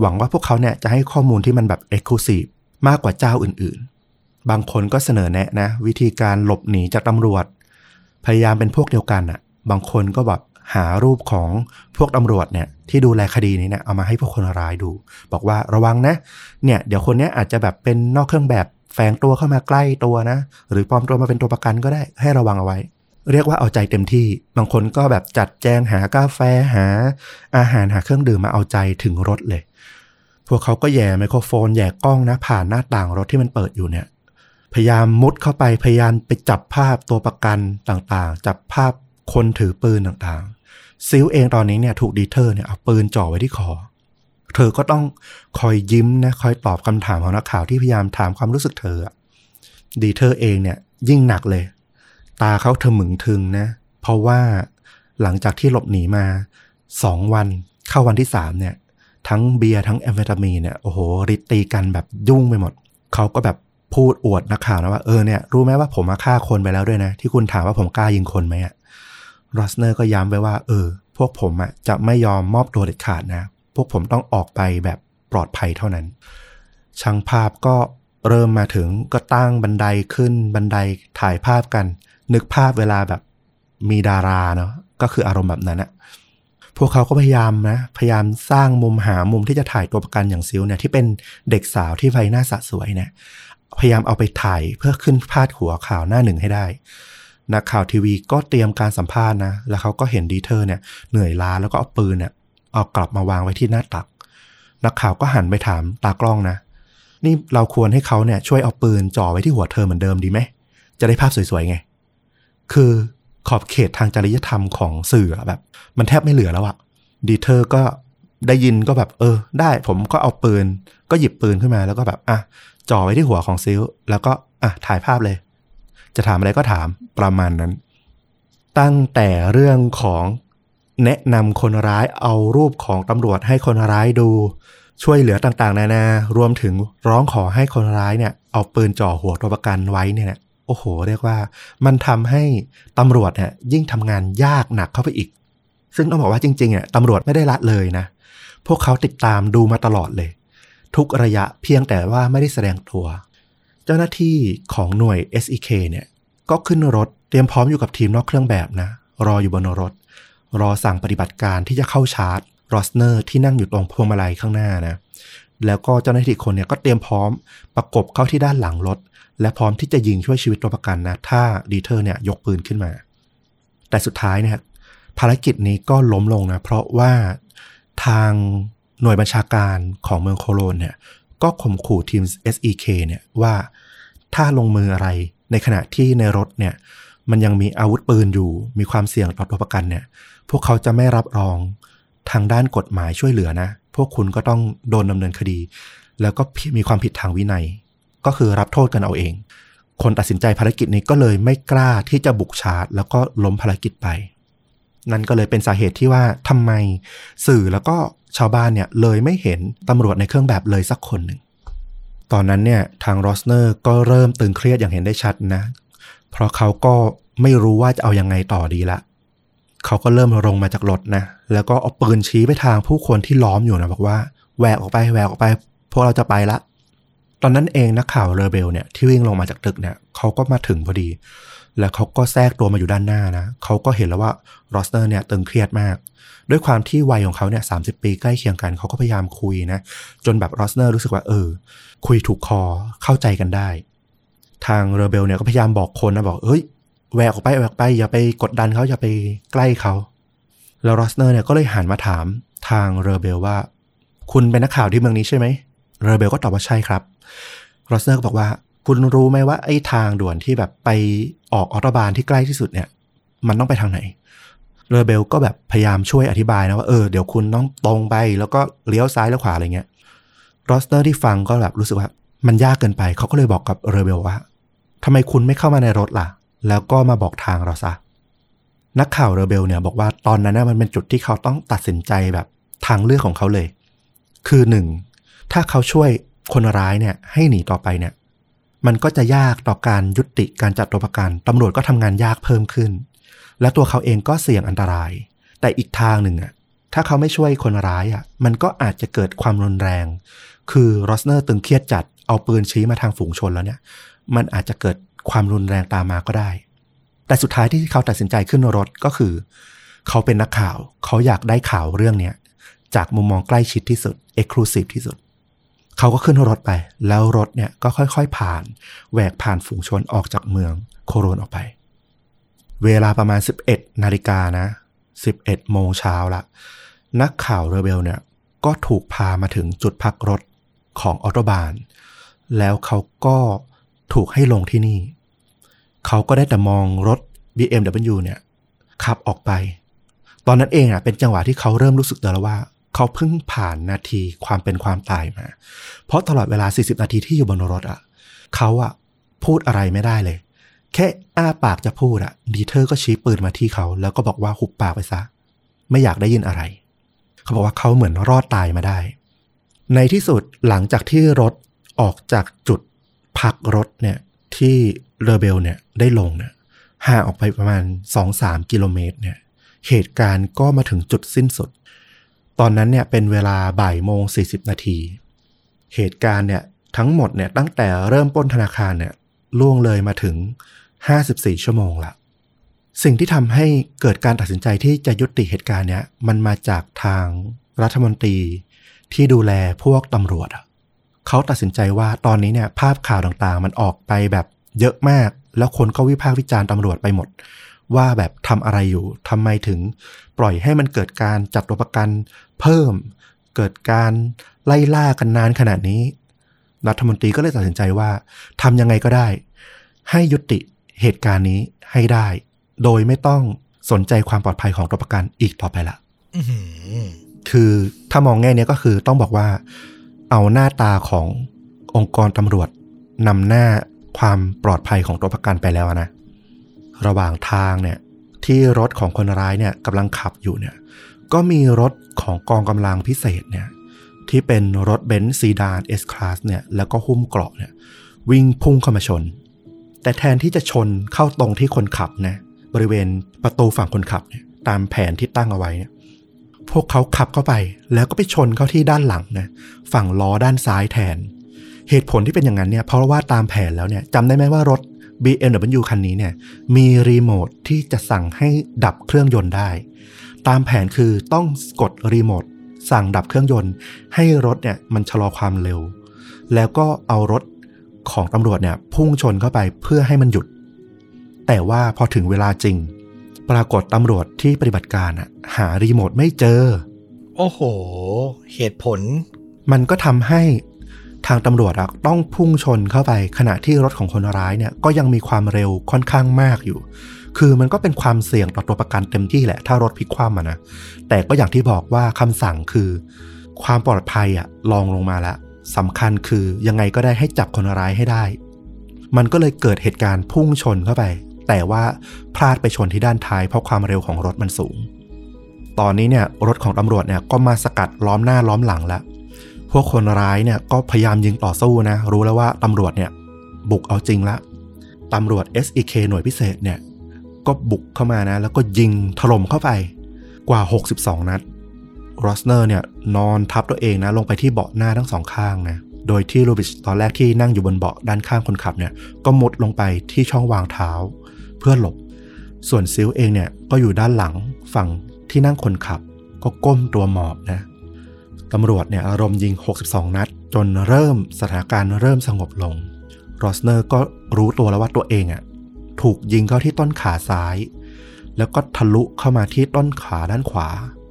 หวังว่าพวกเขาเนี่ยจะให้ข้อมูลที่มันแบบเอ็กซ์คลูซีฟมากกว่าเจ้าอื่นๆ บางคนก็เสนอแนะนะ วิธีการหลบหนีจากตำรวจ พยายามเป็นพวกเดียวกันอะบางคนก็แบบหารูปของพวกตำรวจเนี่ยที่ดูแลคดีนี้เนี่ยเอามาให้พวกคนร้ายดู บอกว่าระวังนะ เนี่ยเดี๋ยวคนนี้อาจจะแบบเป็นนอกเครื่องแบบแฝงตัวเข้ามาใกล้ตัวนะ หรือปลอมตัวมาเป็นตัวประกันก็ได้ให้ระวังเอาไว้ เรียกว่าเอาใจเต็มที่ บางคนก็แบบจัดแจงหากาแฟหา อาหารหาเครื่องดื่มมาเอาใจถึงรถเลย พวกเขาก็แหย่ไมโครโฟนแหย่กล้องนะผ่านหน้าต่างรถที่มันเปิดอยู่เนี่ย พยายามมุดเข้าไปพยายามไปจับภาพตัวประกันต่างๆ จับภาพคนถือปืนต่างๆ ซิลเองตอนนี้เนี่ยถูกดีเทอร์เนี่ยเอาปืนจ่อไว้ที่คอเธอก็ต้องคอยยิ้มนะคอยตอบคำถามของนักข่าวที่พยายามถามความรู้สึกเธออะดีเทอร์เองเนี่ยยิ่งหนักเลย ตาเขาเธอหมึงทึงนะ เพราะว่าหลังจากที่หลบหนีมาสองวันเข้าวันที่สามเนี่ย ทั้งเบียร์ทั้งแอมเฟตามีนเนี่ยโอ้โหฤทธิ์ตีกันแบบยุ่งไปหมด เขาก็แบบ พูดอวดนักข่าวนะว่าเออเนี่ยรู้ไหมว่าผมมาฆ่าคนไปแล้วด้วยนะ ที่คุณถามว่าผมกล้ายิงคนไหมอะรอสเนอร์ก็ย้ำไปว่า เออ พวกผมอะจะไม่ยอมมอบตัวเด็ดขาดนะ พวกผมต้องออกไปแบบปลอดภัยเท่านั้น ช่างภาพก็เริ่มมาถึงก็ตั้งบันไดขึ้นบันไดถ่ายภาพกัน นึกภาพเวลาแบบมีดาราเนาะก็คืออารมณ์แบบนั้นอะพวกเขาก็พยายามนะ พยายามสร้างมุมหามุมที่จะถ่ายตัวประกันอย่างซิลเนี่ยที่เป็นเด็กสาวที่ไฟหน้าสะสวยเนี่ย พยายามเอาไปถ่ายเพื่อขึ้นพาดหัวข่าวหน้าหนึ่งให้ได้ นักข่าวทีวีก็เตรียมการสัมภาษณ์นะ แล้วเขาก็เห็นดีเทอร์เนี่ยเหนื่อยล้าแล้วก็เอาปืนเนี่ยเอากลับมาวางไว้ที่หน้าตัก นักข่าวก็หันไปถามตากล้องนะ นี่เราควรให้เขาเนี่ยช่วยเอาปืนจ่อไว้ที่หัวเธอเหมือนเดิมดีไหม จะได้ภาพสวยๆไง คือขอบเขตทางจริยธรรมของสื่อแบบ มันแทบไม่เหลือแล้วอะดีเทอร์ก็ได้ยินก็แบบ เออ ได้ผมก็เอาปืน ก็หยิบปืนขึ้นมาแล้วก็แบบอะ จ่อไว้ที่หัวของซิลแล้วก็อะถ่ายภาพเลย จะถามอะไรก็ถามประมาณนั้น ตั้งแต่เรื่องของแนะนำคนร้ายเอารูปของตำรวจให้คนร้ายดู ช่วยเหลือต่างๆ นานารวมถึงร้องขอให้คนร้ายเนี่ย เอาปืนจ่อหัวตัวประกันไว้เนี่ยโอ้โห เรียกว่า มันทำให้ตำรวจเนี่ยยิ่งทำงานยากหนักเข้าไปอีก ซึ่งต้องบอกว่าจริงๆอะตำรวจไม่ได้ละเลยนะ พวกเขาติดตามดูมาตลอดเลย ทุกระยะเพียงแต่ว่าไม่ได้แสดงตัว เจ้าหน้าที่ของหน่วย SEK เนี่ยก็ขึ้นรถเตรียมพร้อมอยู่กับทีมนอกเครื่องแบบนะ รออยู่บนรถ รอสั่งปฏิบัติการที่จะเข้าชาร์จรอสเนอร์ที่นั่งอยู่ตรงพวงมาลัยข้างหน้านะ แล้วก็เจ้าหน้าที่คนเนี่ยก็เตรียมพร้อมประกบเข้าที่ด้านหลังรถ และพร้อมที่จะยิงช่วยชีวิตตัวประกันนะ ถ้าดีเทอร์เนี่ยยกปืนขึ้นมา แต่สุดท้ายเนี่ยภารกิจนี้ก็ล่มลงนะ เพราะว่าทาง หน่วยบัญชาการของเมืองโคโลนเนี่ยก็ข่มขู่ทีม SEK เนี่ยว่าถ้าลงมืออะไรในขณะที่ในรถเนี่ยมันยังมีอาวุธปืนอยู่ มีความเสี่ยงต่อตัวประกันเนี่ย พวกเขาจะไม่รับรองทางด้านกฎหมายช่วยเหลือนะ พวกคุณก็ต้องโดนดำเนินคดี แล้วก็มีความผิดทางวินัย ก็คือรับโทษกันเอาเอง คนตัดสินใจภารกิจนี้ก็เลยไม่กล้าที่จะบุกชาร์จ แล้วก็ล้มภารกิจไป นั่นก็เลยเป็นสาเหตุที่ว่าทำไมสื่อแล้วก็ ชาวบ้านเนี่ยเลยไม่เห็นตำรวจในเครื่องแบบเลยสักคนหนึ่ง ตอนนั้นเนี่ยทางโรสเนอร์ก็เริ่มตึงเครียดอย่างเห็นได้ชัดนะ เพราะเขาก็ไม่รู้ว่าจะเอายังไงต่อดีละ เขาก็เริ่มลงมาจากรถนะ แล้วก็เอาปืนชี้ไปทางผู้คนที่ล้อมอยู่นะบอกว่าแหวกออกไปแหวกออกไป พวกเราจะไปละ ตอนนั้นเองนักข่าวเรเบลเนี่ยที่วิ่งลงมาจากตึกเนี่ยเขาก็มาถึงพอดี แล้วเขาก็แทรกตัวมาอยู่ด้านหน้านะเขาก็เห็นแล้วว่าโรสเนอร์เนี่ยตึงเครียดมาก ด้วยความที่วัยของเขาเนี่ยสาปีใกล้เคียงกัน เขาก็พยายามคุยนะ จนแบบโรสเนอร์รู้สึกว่าเออ คุยถูกคอเข้าใจกันได้ ทางเรเบลเนี่ยก็พยายามบอกคนนะบอกเฮ้ยแหวกออกไปแหวกไปอย่าไปกดดันเขาอย่าไปใกล้เขา แล้วโรสเนอร์เนี่ยก็เลยหันมาถามทางเรเบลว่า คุณเป็นนักข่าวที่เมืองนี้ใช่ไหมเรเบลก็ตอบว่าใช่ครับโรสเนอร์ก็บอกว่า คุณรู้ไหมว่าไอ้ทางด่วนที่แบบไปออกออตบานที่ใกล้ที่สุดเนี่ย มันต้องไปทางไหนเรเบลก็แบบพยายามช่วยอธิบายนะว่าเออเดี๋ยวคุณต้องตรงไปแล้วก็เลี้ยวซ้ายแล้วขวาอะไรเงี้ยโรสเนอร์ที่ฟังก็แบบรู้สึกว่า มันยากเกินไปเขาก็เลยบอกกับเรเบลว่าทำไมคุณไม่เข้ามาในรถล่ะ แล้วก็มาบอกทางเราซะนักข่าวเรเบลเนี่ยบอกว่าตอนนั้นนะมันเป็นจุดที่เขาต้องตัดสินใจแบบทางเลือกของเขาเลย คือหนึ่งถ้าเขาช่วยคนร้ายเนี่ยให้หนีต่อไปเนี่ย มันก็จะยากต่อการยุติการจับตัวประกันตำรวจก็ทำงานยากเพิ่มขึ้น และตัวเขาเองก็เสี่ยงอันตราย แต่อีกทางหนึ่งอะถ้าเขาไม่ช่วยคนร้ายอะ มันก็อาจจะเกิดความรุนแรง คือโรสเนอร์ตึงเครียดจัดเอาปืนชี้มาทางฝูงชนแล้วเนี่ย มันอาจจะเกิดความรุนแรงตามมาก็ได้ แต่สุดท้ายที่เขาตัดสินใจขึ้นรถก็คือ เขาเป็นนักข่าว เขาอยากได้ข่าวเรื่องเนี้ยจากมุมมองใกล้ชิดที่สุด exclusive ที่สุด เขาก็ขึ้นรถไป แล้วรถเนี่ยก็ค่อยๆ ผ่านแหวกผ่านฝูงชนออกจากเมืองโคโรนออกไป เวลาประมาณ 11 นาฬิกานะ 11 โมงเช้าละนักข่าวเรเบลเนี่ยก็ถูกพามาถึงจุดพักรถของออโตบาน แล้วเขาก็ถูกให้ลงที่นี่ เขาก็ได้แต่มองรถ BMW เนี่ยขับออกไป ตอนนั้นเองอะเป็นจังหวะที่เขาเริ่มรู้สึกแล้วว่า เขาเพิ่งผ่านนาทีความเป็นความตายมา เพราะตลอดเวลา 40 นาทีที่อยู่บนรถอะเขาอะพูดอะไรไม่ได้เลย แค่อ้าปากจะพูดอะดีเทอร์ก็ชี้ปืนมาที่เขา แล้วก็บอกว่าหุบปากไปซะ ไม่อยากได้ยินอะไร เขาบอกว่าเขาเหมือนรอดตายมาได้ ในที่สุดหลังจากที่รถออกจากจุดพักรถเนี่ยที่เรเบลเนี่ยได้ลงเนี่ยห่างออกไปประมาณ 2-3 กิโลเมตรเนี่ยเหตุการณ์ก็มาถึงจุดสิ้นสุด ตอนนั้นเนี่ยเป็นเวลาบ่ายโมง40นาที เหตุการณ์เนี่ยทั้งหมดเนี่ยตั้งแต่เริ่มป้นธนาคารเนี่ยล่วงเลยมาถึง54ชั่วโมงละสิ่งที่ทำให้เกิดการตัดสินใจที่จะยุติเหตุการณ์เนี้ยมันมาจากทางรัฐมนตรีที่ดูแลพวกตำรวจเขาตัดสินใจว่าตอนนี้เนี่ยภาพข่าวต่างๆ มันออกไปแบบเยอะมาก แล้วคนก็วิพากษ์วิจารณ์ตำรวจไปหมด ว่าแบบทำอะไรอยู่ทำไมถึงปล่อยให้มันเกิดการจัดตัวประกัน เพิ่ม เกิดการไล่ล่ากันนานขนาดนี้ รัฐมนตรีก็เลยตัดสินใจว่าทำยังไงก็ได้ ให้ยุติเหตุการณ์นี้ให้ได้ โดยไม่ต้องสนใจความปลอดภัยของตัวประกันอีกต่อไปละอื้อหือคือถ้ามองแง่เนี้ยก็คือต้องบอกว่า เอาหน้าตาขององค์กรตำรวจนำหน้าความปลอดภัยของตัวประกันไปแล้วนะ ระหว่างทางเนี่ย ที่รถของคนร้ายเนี่ยกำลังขับอยู่เนี่ย ก็มีรถของกองกำลังพิเศษเนี่ยที่เป็นรถเบนซ์ซีดาน S Class เนี่ยแล้วก็หุ้มเกราะเนี่ยวิ่งพุ่งเข้ามาชน แต่แทนที่จะชนเข้าตรงที่คนขับนะบริเวณประตูฝั่งคนขับเนี่ยตามแผนที่ตั้งเอาไว้เนี่ยพวกเขาขับเข้าไปแล้วก็ไปชนเข้าที่ด้านหลังนะฝั่งล้อด้านซ้ายแทน เหตุผลที่เป็นอย่างนั้นเนี่ยเพราะว่าตามแผนแล้วเนี่ยจำได้ไหมว่ารถ BMW คันนี้เนี่ยมีรีโมทที่จะสั่งให้ดับเครื่องยนต์ได้ ตามแผนคือต้องกดรีโมทสั่งดับเครื่องยนต์ ให้รถเนี่ยมันชะลอความเร็ว แล้วก็เอารถของตำรวจเนี่ยพุ่งชนเข้าไปเพื่อให้มันหยุด แต่ว่าพอถึงเวลาจริง ปรากฏตำรวจที่ปฏิบัติการอะหารีโมทไม่เจอ โอ้โห เหตุผล มันก็ทำให้ทางตำรวจอะต้องพุ่งชนเข้าไป ขณะที่รถของคนร้ายเนี่ยก็ยังมีความเร็วค่อนข้างมากอยู่ คือมันก็เป็นความเสี่ยงต่อตัวประกันเต็มที่แหละ ถ้ารถพลิกคว่ำอะนะ แต่ก็อย่างที่บอกว่าคำสั่งคือ ความปลอดภัยอะลองลงมาแล้วสำคัญคือยังไงก็ได้ให้จับคนร้ายให้ได้ มันก็เลยเกิดเหตุการณ์พุ่งชนเข้าไป แต่ว่าพลาดไปชนที่ด้านท้ายเพราะความเร็วของรถมันสูง ตอนนี้เนี่ยรถของตำรวจเนี่ยก็มาสกัดล้อมหน้าล้อมหลังแล้วพวกคนร้ายเนี่ยก็พยายามยิงต่อสู้นะ รู้แล้วว่าตำรวจเนี่ยบุกเอาจริงละตำรวจ SEK หน่วยพิเศษเนี่ย ก็บุกเข้ามานะ แล้วก็ยิงถล่มเข้าไปกว่า 62 นัดรอสเนอร์เนี่ยนอนทับตัวเองนะลงไปที่เบาะหน้าทั้งสองข้างนะโดยที่ลูบิชตอนแรกที่นั่งอยู่บนเบาะด้านข้างคนขับเนี่ยก็มุดลงไปที่ช่องวางเท้า เพื่อหลบ ส่วนซิลเองเนี่ยก็อยู่ด้านหลังฝั่งที่นั่งคนขับ ก็ก้มตัวหมอบนะตำรวจเนี่ยอารมณ์ยิง 62 นัด จนเริ่มสถานการณ์เริ่มสงบลงรอสเนอร์ก็รู้ตัวแล้วว่าตัวเองอะ ถูกยิงเข้าที่ต้นขาซ้าย แล้วก็ทะลุเข้ามาที่ต้นขาด้านขวา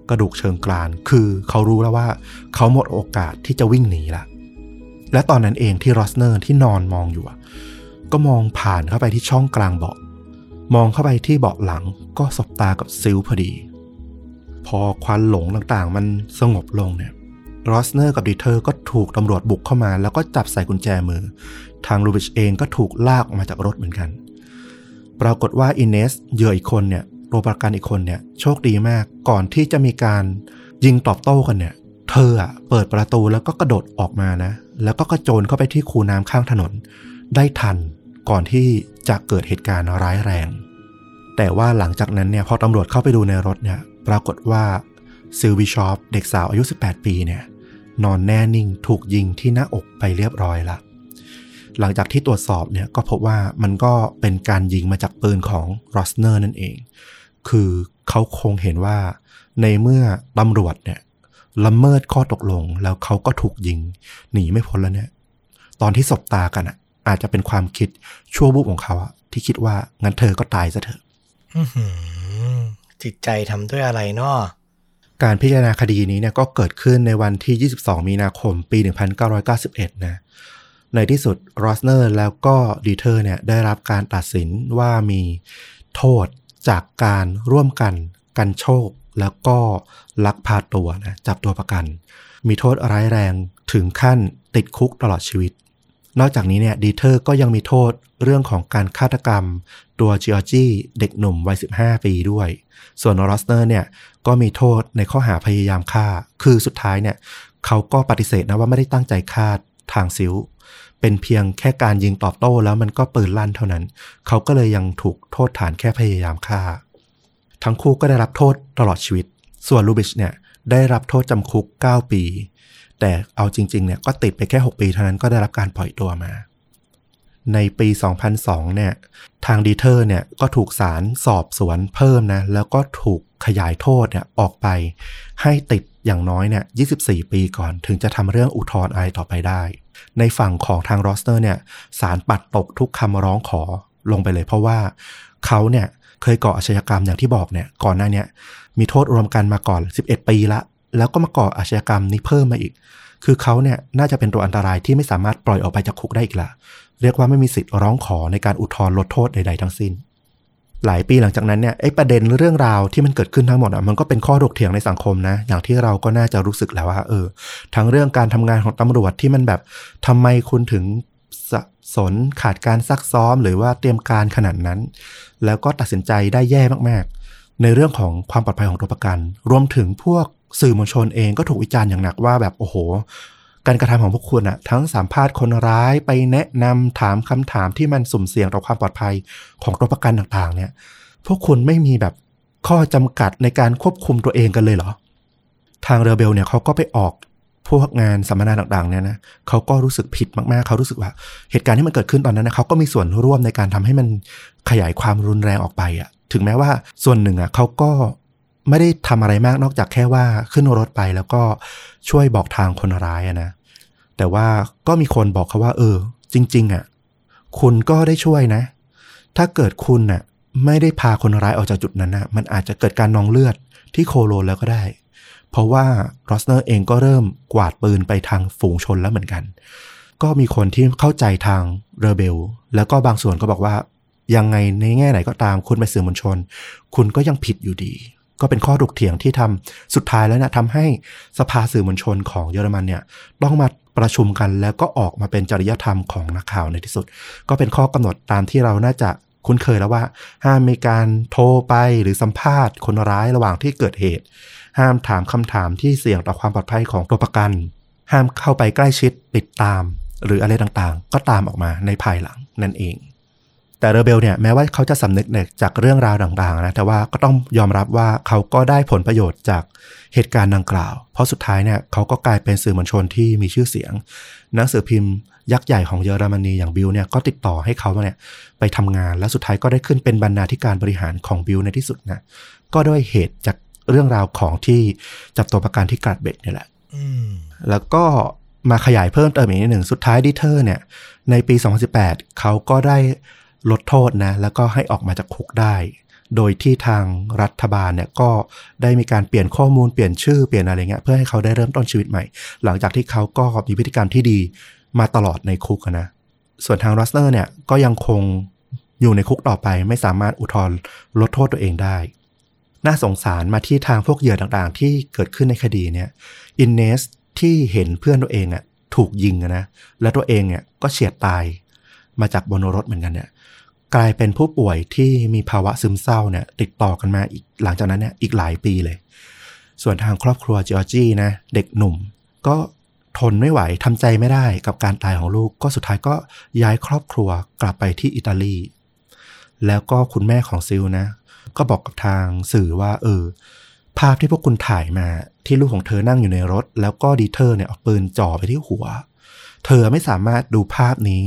กระดูกเชิงกราน คือเขารู้แล้วว่าเขาหมดโอกาสที่จะวิ่งหนีละ และตอนนั้นเองที่รอสเนอร์ที่นอนมองอยู่ ก็มองผ่านเข้าไปที่ช่องกลางเบาะ มองเข้าไปที่เบาะหลังก็สบตากับซิลพอดี พอควันหลงต่างๆ มันสงบลงเนี่ยรอสเนอร์กับดีเทอร์ก็ถูกตำรวจบุกเข้ามา แล้วก็จับใส่กุญแจมือ ทางลูบิชเองก็ถูกลากออกมาจากรถเหมือนกัน ปรากฏว่าอินเนสเหยื่ออีกคนเนี่ยตัวประกันอีกคนเนี่ยโชคดีมากก่อนที่จะมีการยิงตอบโต้กันเนี่ย เธออะเปิดประตูแล้วก็กระโดดออกมานะ แล้วก็กระโจนเข้าไปที่คูน้ำข้างถนน ได้ทันก่อนที่จะเกิดเหตุการณ์ร้ายแรง แต่ว่าหลังจากนั้นเนี่ยพอตำรวจเข้าไปดูในรถเนี่ยปรากฏว่าซิลวิชอปเด็กสาวอายุ 18 ปีเนี่ยนอนแน่นิ่งถูกยิงที่หน้าอกไปเรียบร้อยละ หลังจากที่ตรวจสอบเนี่ยก็พบว่ามันก็เป็นการยิงมาจากปืนของรอสเนอร์นั่นเอง คือเขาคงเห็นว่าในเมื่อตำรวจเนี่ยละเมิดข้อตกลงแล้วเขาก็ถูกยิง หนีไม่พ้นแล้วเนี่ย ตอนที่สบตากันอะ อาจจะเป็นความคิดชั่ววูบของเขาอะที่คิดว่างั้นเธอก็ตายซะเถอะอื้อหือจิตใจทำด้วยอะไรเนาะการพิจารณาคดีนี้เนี่ยก็เกิดขึ้นในวันที่ 22 มีนาคม ปี 1991 นะ ในที่สุดรอสเนอร์แล้วก็ดีเทอร์เนี่ยได้รับการตัดสินว่ามีโทษจากการร่วมกันกรรโชก แล้วก็ลักพาตัวนะจับตัวประกัน มีโทษร้ายแรงถึงขั้นติดคุกตลอดชีวิต นอกจากนี้เนี่ยดีเทอร์ก็ยังมีโทษเรื่องของการฆาตกรรม ตัวจิออจี้เด็กหนุ่มวัย 15 ปีด้วย ส่วนรอสเนอร์เนี่ยก็มีโทษในข้อหาพยายามฆ่า คือสุดท้ายเนี่ยเขาก็ปฏิเสธนะว่าไม่ได้ตั้งใจฆ่าทางซิล เป็นเพียงแค่การยิงตอบโต้แล้วมันก็ปืนลั่นเท่านั้น เขาก็เลยยังถูกโทษฐานแค่พยายามฆ่า ทั้งคู่ก็ได้รับโทษตลอดชีวิต ส่วนลูบิชเนี่ยได้รับโทษจำคุก 9 ปี แต่เอาจริงๆเนี่ยก็ติดไปแค่ 6 ปีเท่านั้นก็ได้รับการปล่อยตัวมา ในปี 2002 เนี่ยทางดีเทอร์เนี่ยก็ถูกศาลสอบสวนเพิ่มนะแล้วก็ถูกขยายโทษเนี่ยออกไป ให้ติดอย่างน้อยเนี่ย 24 ปีก่อนถึงจะทำเรื่องอุทธรณ์อะไรต่อไปได้ ในฝั่งของทางรอสเตอร์เนี่ยศาลปัดตกทุกคำร้องขอลงไปเลย เพราะว่าเขาเนี่ยเคยก่ออาชญากรรมอย่างที่บอกเนี่ยก่อนหน้านี้มีโทษรวมกันมาก่อน 11 ปีละ แล้วก็มาก่ออาชญากรรมนี้เพิ่มมาอีก คือเขาเนี่ยน่าจะเป็นตัวอันตรายที่ไม่สามารถปล่อยออกไปจากคุกได้อีกละ เรียกว่าไม่มีสิทธิ์ร้องขอในการอุทธรณ์ลดโทษใดๆทั้งสิ้น หลายปีหลังจากนั้นเนี่ยไอ้ประเด็นเรื่องราวที่มันเกิดขึ้นทั้งหมดอะมันก็เป็นข้อถกเถียงในสังคมนะ อย่างที่เราก็น่าจะรู้สึกแล้วว่าเออ ทั้งเรื่องการทำงานของตำรวจที่มันแบบทำไมคุณถึงสับสนขาดการซักซ้อม หรือว่าเตรียมการขนาดนั้น แล้วก็ตัดสินใจได้แย่มากๆ ในเรื่องของความปลอดภัยของตัวประกัน รวมถึงพวกสื่อมวลชนเองก็ถูกวิจารณ์อย่างหนักว่าแบบโอ้โห การกระทำของพวกคุณอะทั้งสัมภาษณ์คนร้ายไปแนะนำถามคำถามที่มันสุ่มเสี่ยงต่อความปลอดภัยของตัวประกันต่างๆ เนี่ย พวกคุณไม่มีแบบข้อจำกัดในการควบคุมตัวเองกันเลยเหรอ ทางเรเบลเนี่ยเขาก็ไปออกพวกงานสัมมนาต่างๆเนี่ยนะเขาก็รู้สึกผิดมากๆ เขารู้สึกว่า เหตุการณ์ที่มันเกิดขึ้นตอนนั้นนะเขาก็มีส่วนร่วมในการทำให้มันขยายความรุนแรงออกไปอะถึงแม้ว่าส่วนหนึ่งอะเขาก็ไม่ได้ทำอะไรมากนอกจากแค่ว่าขึ้นรถไปแล้วก็ช่วยบอกทางคนร้ายอะนะ แต่ว่าก็มีคนบอกเขาว่า เออ จริง ๆอะคุณก็ได้ช่วยนะ ถ้าเกิดคุณน่ะ ไม่ได้พาคนร้ายออกจากจุดนั้นนะมันอาจจะเกิดการนองเลือดที่โคโลนแล้วก็ได้ เพราะว่ารอสเนอร์เองก็เริ่มกวาดปืนไปทางฝูงชนแล้วเหมือนกัน ก็มีคนที่เข้าใจทางเรเบล แล้วก็บางส่วนก็บอกว่า ยังไงในแง่ไหนก็ตามคุณเป็นสื่อมวลชน คุณก็ยังผิดอยู่ดี ก็เป็นข้อถกเถียงที่ทำสุดท้ายแล้วนะทำให้สภาสื่อมวลชนของเยอรมันเนี่ย ต้องมา ประชุมกันแล้วก็ออกมาเป็นจริยธรรมของนักข่าวในที่สุด ก็เป็นข้อกำหนดตามที่เราน่าจะคุ้นเคยแล้วว่า ห้ามมีการโทรไปหรือสัมภาษณ์คนร้ายระหว่างที่เกิดเหตุ ห้ามถามคำถามที่เสี่ยงต่อความปลอดภัยของตัวประกัน ห้ามเข้าไปใกล้ชิดติดตาม หรืออะไรต่างๆ ก็ตามออกมาในภายหลังนั่นเอง แต่เรเบลเนี่ยแม้ว่าเขาจะสำนึกเนี่ยจากเรื่องราวต่างๆนะแต่ว่าก็ต้องยอมรับว่าเขาก็ได้ผลประโยชน์จากเหตุการณ์ดังกล่าว เพราะสุดท้ายเนี่ยเขาก็กลายเป็นสื่อมวลชนที่มีชื่อเสียง หนังสือพิมพ์ยักษ์ใหญ่ของเยอรมนีอย่าง Bild เนี่ยก็ติดต่อให้เขาเนี่ยไปทำงาน และสุดท้ายก็ได้ขึ้นเป็นบรรณาธิการบริหารของ Bild ในที่สุดนะก็ด้วยเหตุจากเรื่องราวของที่จับตัวประกันที่กลัดเบคเนี่ยแหละอืมแล้วก็มาขยายเพิ่มเติมอีกนิดหนึ่งสุดท้ายดิเทอร์เนี่ยในปี 2018 เขาก็ได้ ลดโทษนะ แล้วก็ให้ออกมาจากคุกได้ โดยที่ทางรัฐบาลเนี่ยก็ได้มีการเปลี่ยนข้อมูลเปลี่ยนชื่อเปลี่ยนอะไรเงี้ยเพื่อให้เขาได้เริ่มต้นชีวิตใหม่ หลังจากที่เขาก็มีพฤติกรรมที่ดีมาตลอดในคุกนะ ส่วนทางรัสเนอร์เนี่ยก็ยังคงอยู่ในคุกต่อไปไม่สามารถอุทธรณ์ลดโทษตัวเองได้ น่าสงสารมาที่ทางพวกเหยื่อต่างๆ ที่เกิดขึ้นในคดีเนี่ยอินเนสที่เห็นเพื่อนตัวเองอะถูกยิงนะ แล้วตัวเองเนี่ยก็เฉียดตายมาจากบนรถเหมือนกันเนี่ย กลายเป็นผู้ป่วยที่มีภาวะซึมเศร้าเนี่ยติดต่อกันมาอีกหลังจากนั้นเนี่ยอีกหลายปีเลย ส่วนทางครอบครัวจอร์จี้นะเด็กหนุ่ม ก็ทนไม่ไหวทำใจไม่ได้กับการตายของลูกก็สุดท้ายก็ย้ายครอบครัวกลับไปที่อิตาลี แล้วก็คุณแม่ของซิลนะ ก็บอกกับทางสื่อว่า เออ ภาพที่พวกคุณถ่ายมาที่ลูกของเธอนั่งอยู่ในรถ แล้วก็ดีเทอร์เนี่ยเอาปืนจ่อไปที่หัว เธอไม่สามารถดูภาพนี้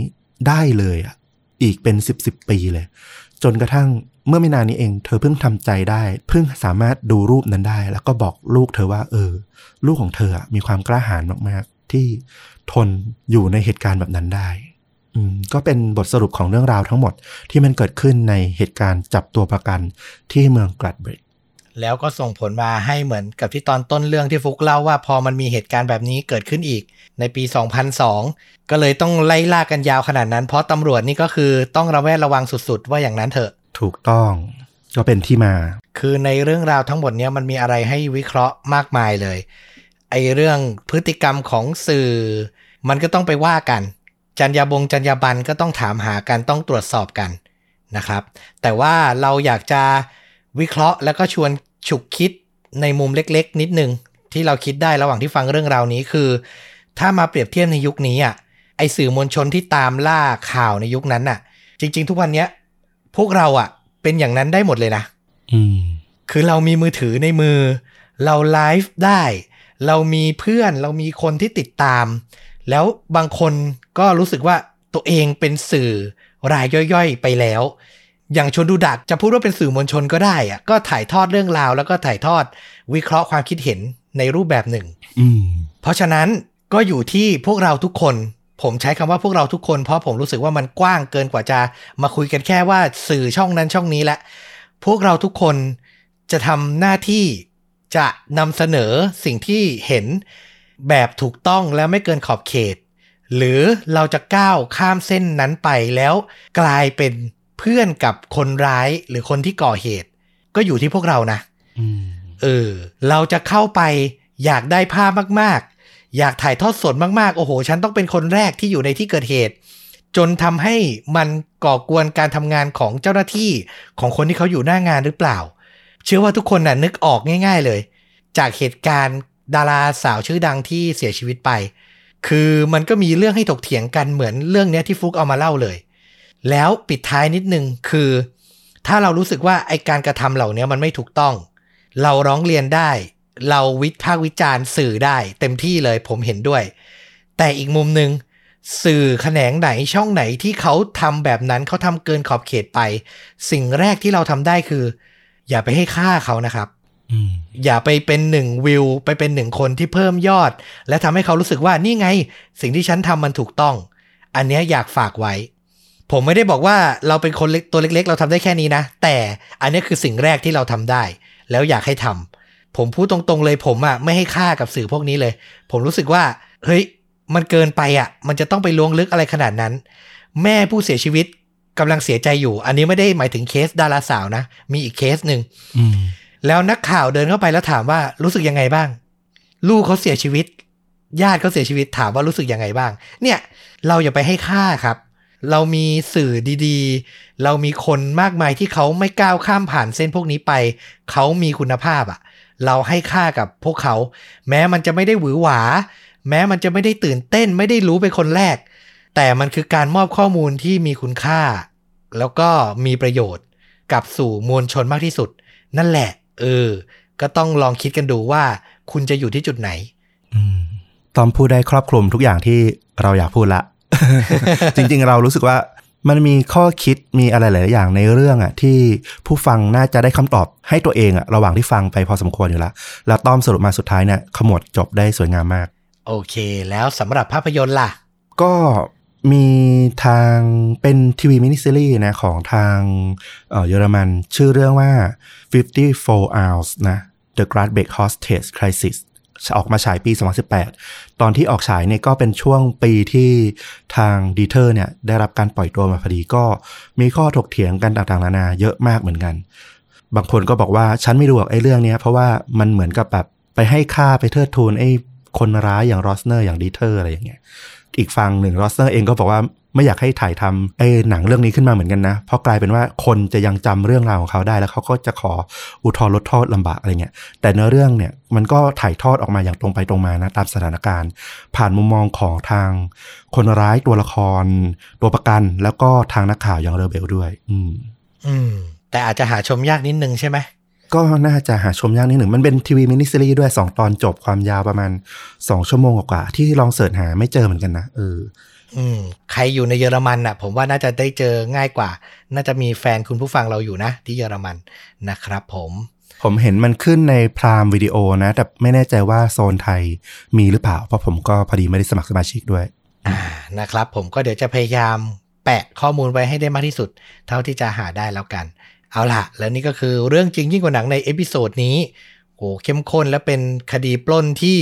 ได้เลยอะ อีกเป็นสิบสิบปีเลย จนกระทั่งเมื่อไม่นานนี้เอง เธอเพิ่งทำใจได้ เพิ่งสามารถดูรูปนั้นได้ แล้วก็บอกลูกเธอว่า เออ ลูกของเธอมีความกล้าหาญมากๆ ที่ทนอยู่ในเหตุการณ์แบบนั้นได้อืมก็เป็นบทสรุปของเรื่องราวทั้งหมดที่มันเกิดขึ้นในเหตุการณ์จับตัวประกันที่เมืองกลัดเบรก แล้วก็ส่งผลมาให้เหมือนกับที่ตอนต้นเรื่องที่ฟุกเล่าว่าพอมันมีเหตุการณ์แบบนี้เกิดขึ้นอีก ในปี 2002 ก็เลยต้องไล่ล่ากันยาวขนาดนั้น เพราะตำรวจนี่ก็คือต้องระแวดระวังสุดๆ ว่าอย่างนั้นเถอะ ถูกต้องก็เป็นที่มา คือในเรื่องราวทั้งหมดเนี้ยมันมีอะไรให้วิเคราะห์มากมายเลย ไอเรื่องพฤติกรรมของสื่อ มันก็ต้องไปว่ากันจรรยาบงจรรยาบรรณก็ต้องถามหากันต้องตรวจสอบกันนะครับ แต่ว่าเราอยากจะ วิเคราะห์แล้วก็ชวนฉุกคิดในมุมเล็ก ๆ นิดนึง ที่เราคิดได้ระหว่างที่ฟังเรื่องราวนี้คือ ถ้ามาเปรียบเทียบในยุคนี้อะไอสื่อมวลชนที่ตามล่าข่าวในยุคนั้นน่ะ จริง ๆ ทุกวันเนี้ย พวกเราอะ เป็นอย่างนั้นได้หมดเลยนะอืมคือเรามีมือถือในมือ เราไลฟ์ได้ เรามีเพื่อนเรามีคนที่ติดตาม แล้วบางคนก็รู้สึกว่าตัวเองเป็นสื่อรายย่อยๆ ไปแล้ว อย่างชนดูดักจะพูดว่าเป็นสื่อมวลชนก็ได้อะก็ถ่ายทอดเรื่องราว แล้วก็ถ่ายทอดวิเคราะห์ความคิดเห็นในรูปแบบหนึ่งอืมเพราะฉะนั้นก็อยู่ที่พวกเราทุกคน ผมใช้คำว่าพวกเราทุกคน เพราะผมรู้สึกว่ามันกว้างเกินกว่าจะมาคุยกันแค่ว่าสื่อช่องนั้นช่องนี้และ พวกเราทุกคนจะทำหน้าที่จะนำเสนอสิ่งที่เห็นแบบถูกต้องและไม่เกินขอบเขต หรือเราจะก้าวข้ามเส้นนั้นไปแล้วกลายเป็น เพื่อนกับคนร้ายหรือคนที่ก่อเหตุ ก็อยู่ที่พวกเรานะอืมเออ เราจะเข้าไปอยากได้ภาพมากๆ อยากถ่ายทอดสดมากๆ โอ้โห ฉันต้องเป็นคนแรกที่อยู่ในที่เกิดเหตุ จนทำให้มันก่อกวนการทำงานของเจ้าหน้าที่ของคนที่เขาอยู่หน้างานหรือเปล่า เชื่อว่าทุกคนน่ะนึกออกง่าย ๆเลย จากเหตุการณ์ดาราสาวชื่อดังที่เสียชีวิตไป คือมันก็มีเรื่องให้ถกเถียงกันเหมือนเรื่องเนี้ยที่ฟลุกเอามาเล่าเลย แล้วปิดท้ายนิดนึงคือ ถ้าเรารู้สึกว่าไอการกระทำเหล่านี้มันไม่ถูกต้อง เราร้องเรียนได้ เราวิพากษ์วิจารณ์สื่อได้ เต็มที่เลยผมเห็นด้วย แต่อีกมุมหนึ่งสื่อแขนงไหนช่องไหนที่เขาทำแบบนั้นเขาทำเกินขอบเขตไป สิ่งแรกที่เราทำได้คือ อย่าไปให้ค่าเขานะครับอืมอย่าไปเป็นหนึ่งวิว ไปเป็นหนึ่งคนที่เพิ่มยอด และทำให้เขารู้สึกว่านี่ไง สิ่งที่ฉันทำมันถูกต้อง อันเนี้ยอยากฝากไว้ ผมไม่ได้บอกว่าเราเป็นคนเล็กตัวเล็กๆ เราทำได้แค่นี้นะ แต่อันเนี้ยคือสิ่งแรกที่เราทำได้ แล้วอยากให้ทำผมพูดตรงๆเลยผมอะไม่ให้ค่ากับสื่อพวกนี้เลย ผมรู้สึกว่าเฮ้ยมันเกินไปอะมันจะต้องไปล้วงลึกอะไรขนาดนั้น แม่ผู้เสียชีวิตกำลังเสียใจอยู่ อันนี้ไม่ได้หมายถึงเคสดาราสาวนะ มีอีกเคสหนึ่งอืมแล้วนักข่าวเดินเข้าไปแล้วถามว่ารู้สึกยังไงบ้าง ลูกเขาเสียชีวิต ญาติเขาเสียชีวิตถามว่ารู้สึกยังไงบ้าง เนี่ย เราอย่าไปให้ค่าครับ เรามีสื่อดีๆ เรามีคนมากมายที่เขาไม่ก้าวข้ามผ่านเส้นพวกนี้ไป เขามีคุณภาพอะเราให้ค่ากับพวกเขา แม้มันจะไม่ได้หวือหวา แม้มันจะไม่ได้ตื่นเต้น ไม่ได้รู้เป็นคนแรก แต่มันคือการมอบข้อมูลที่มีคุณค่า แล้วก็มีประโยชน์กับสู่มวลชนมากที่สุด นั่นแหละ เออ ก็ต้องลองคิดกันดูว่า คุณจะอยู่ที่จุดไหนอตอมพูดได้ครอบคลุมทุกอย่างที่เราอยากพูดละ จริงๆเรารู้สึกว่ามันมีข้อคิดมีอะไรหลายๆอย่างในเรื่องอะที่ผู้ฟังน่าจะได้คำตอบให้ตัวเองอะระหว่างที่ฟังไปพอสมควรอยู่แล้ว แล้วต้อมสรุปมาสุดท้ายเนี่ยขมวดจบได้สวยงามมาก โอเค แล้วสำหรับภาพยนตร์ล่ะ ก็มีทางเป็นทีวีมินิซีรีส์นะของทางเอ่อเยอรมัน ชื่อเรื่องว่า 54 hours นะ The Gradbeck Hostage Crisis ออกมาฉายปี 2018 ตอนที่ออกฉายเนี่ยก็เป็นช่วงปีที่ทางดีเทอร์เนี่ยได้รับการปล่อยตัวมาพอดีก็มีข้อถกเถียงกันต่างๆนานาเยอะมากเหมือนกัน บางคนก็บอกว่าฉันไม่ดูหรอกไอ้เรื่องเนี้ยเพราะว่ามันเหมือนกับแบบไปให้ค่าไปเทิดทูนไอ้คนร้ายอย่างรอสเนอร์อย่างดีเทอร์อะไรอย่างเงี้ยอีกฝั่งหนึ่งรอสเนอร์เองก็บอกว่า ไม่อยากให้ถ่ายทำไอ้หนังเรื่องนี้ขึ้นมาเหมือนกันนะ เพราะกลายเป็นว่าคนจะยังจำเรื่องราวของเขาได้แล้วเขาก็จะขออุทธรณ์ลดโทษลำบากอะไรเงี้ยแต่เนื้อเรื่องเนี่ยมันก็ถ่ายทอดออกมาอย่างตรงไปตรงมานะตามสถานการณ์ ผ่านมุมมองของทาง คนร้ายตัวละคร ตัวประกัน แล้วก็ทางนักข่าวอย่างเรเบลด้วย อืม อืม แต่อาจจะหาชมยากนิดนึงใช่ไหมก็น่าจะหาชมยากนิดหนึ่ง มันเป็นทีวีมินิซีรีส์ด้วย 2 ตอนจบความยาวประมาณ 2 ชั่วโมงกว่าๆที่ลอง search หาไม่เจอเหมือนกันนะเออ อืมใครอยู่ในเยอรมันอะ ผมว่าน่าจะได้เจอง่ายกว่า น่าจะมีแฟนคุณผู้ฟังเราอยู่นะ ที่เยอรมันนะครับผมผมเห็นมันขึ้นใน Prime Video นะ แต่ไม่แน่ใจว่าโซนไทยมีหรือเปล่า เพราะผมก็พอดีไม่ได้สมัครสมาชิกด้วย อ่านะครับ ผมก็เดี๋ยวจะพยายามแปะข้อมูลไว้ให้ได้มากที่สุด เท่าที่จะหาได้แล้วกัน เอาล่ะ แล้วนี่ก็คือเรื่องจริงยิ่งกว่าหนังใน episode นี้โหเข้มข้นและเป็นคดีปล้นที่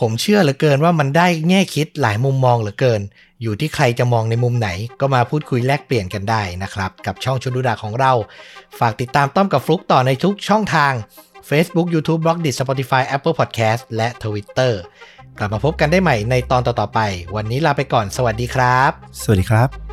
ผมเชื่อเหลือเกินว่ามันได้แง่คิดหลายมุมมองเหลือเกิน อยู่ที่ใครจะมองในมุมไหน ก็มาพูดคุยแลกเปลี่ยนกันได้นะครับ กับช่องชุดุดาของเรา ฝากติดตามต้อมกับฟลุกต่อในทุกช่องทาง Facebook YouTube b l o g d i t Spotify Apple Podcast และ Twitter กลับมาพบกันได้ใหม่ในตอนต่อๆไป วันนี้ลาไปก่อนสวัสดีครับ สวัสดีครับ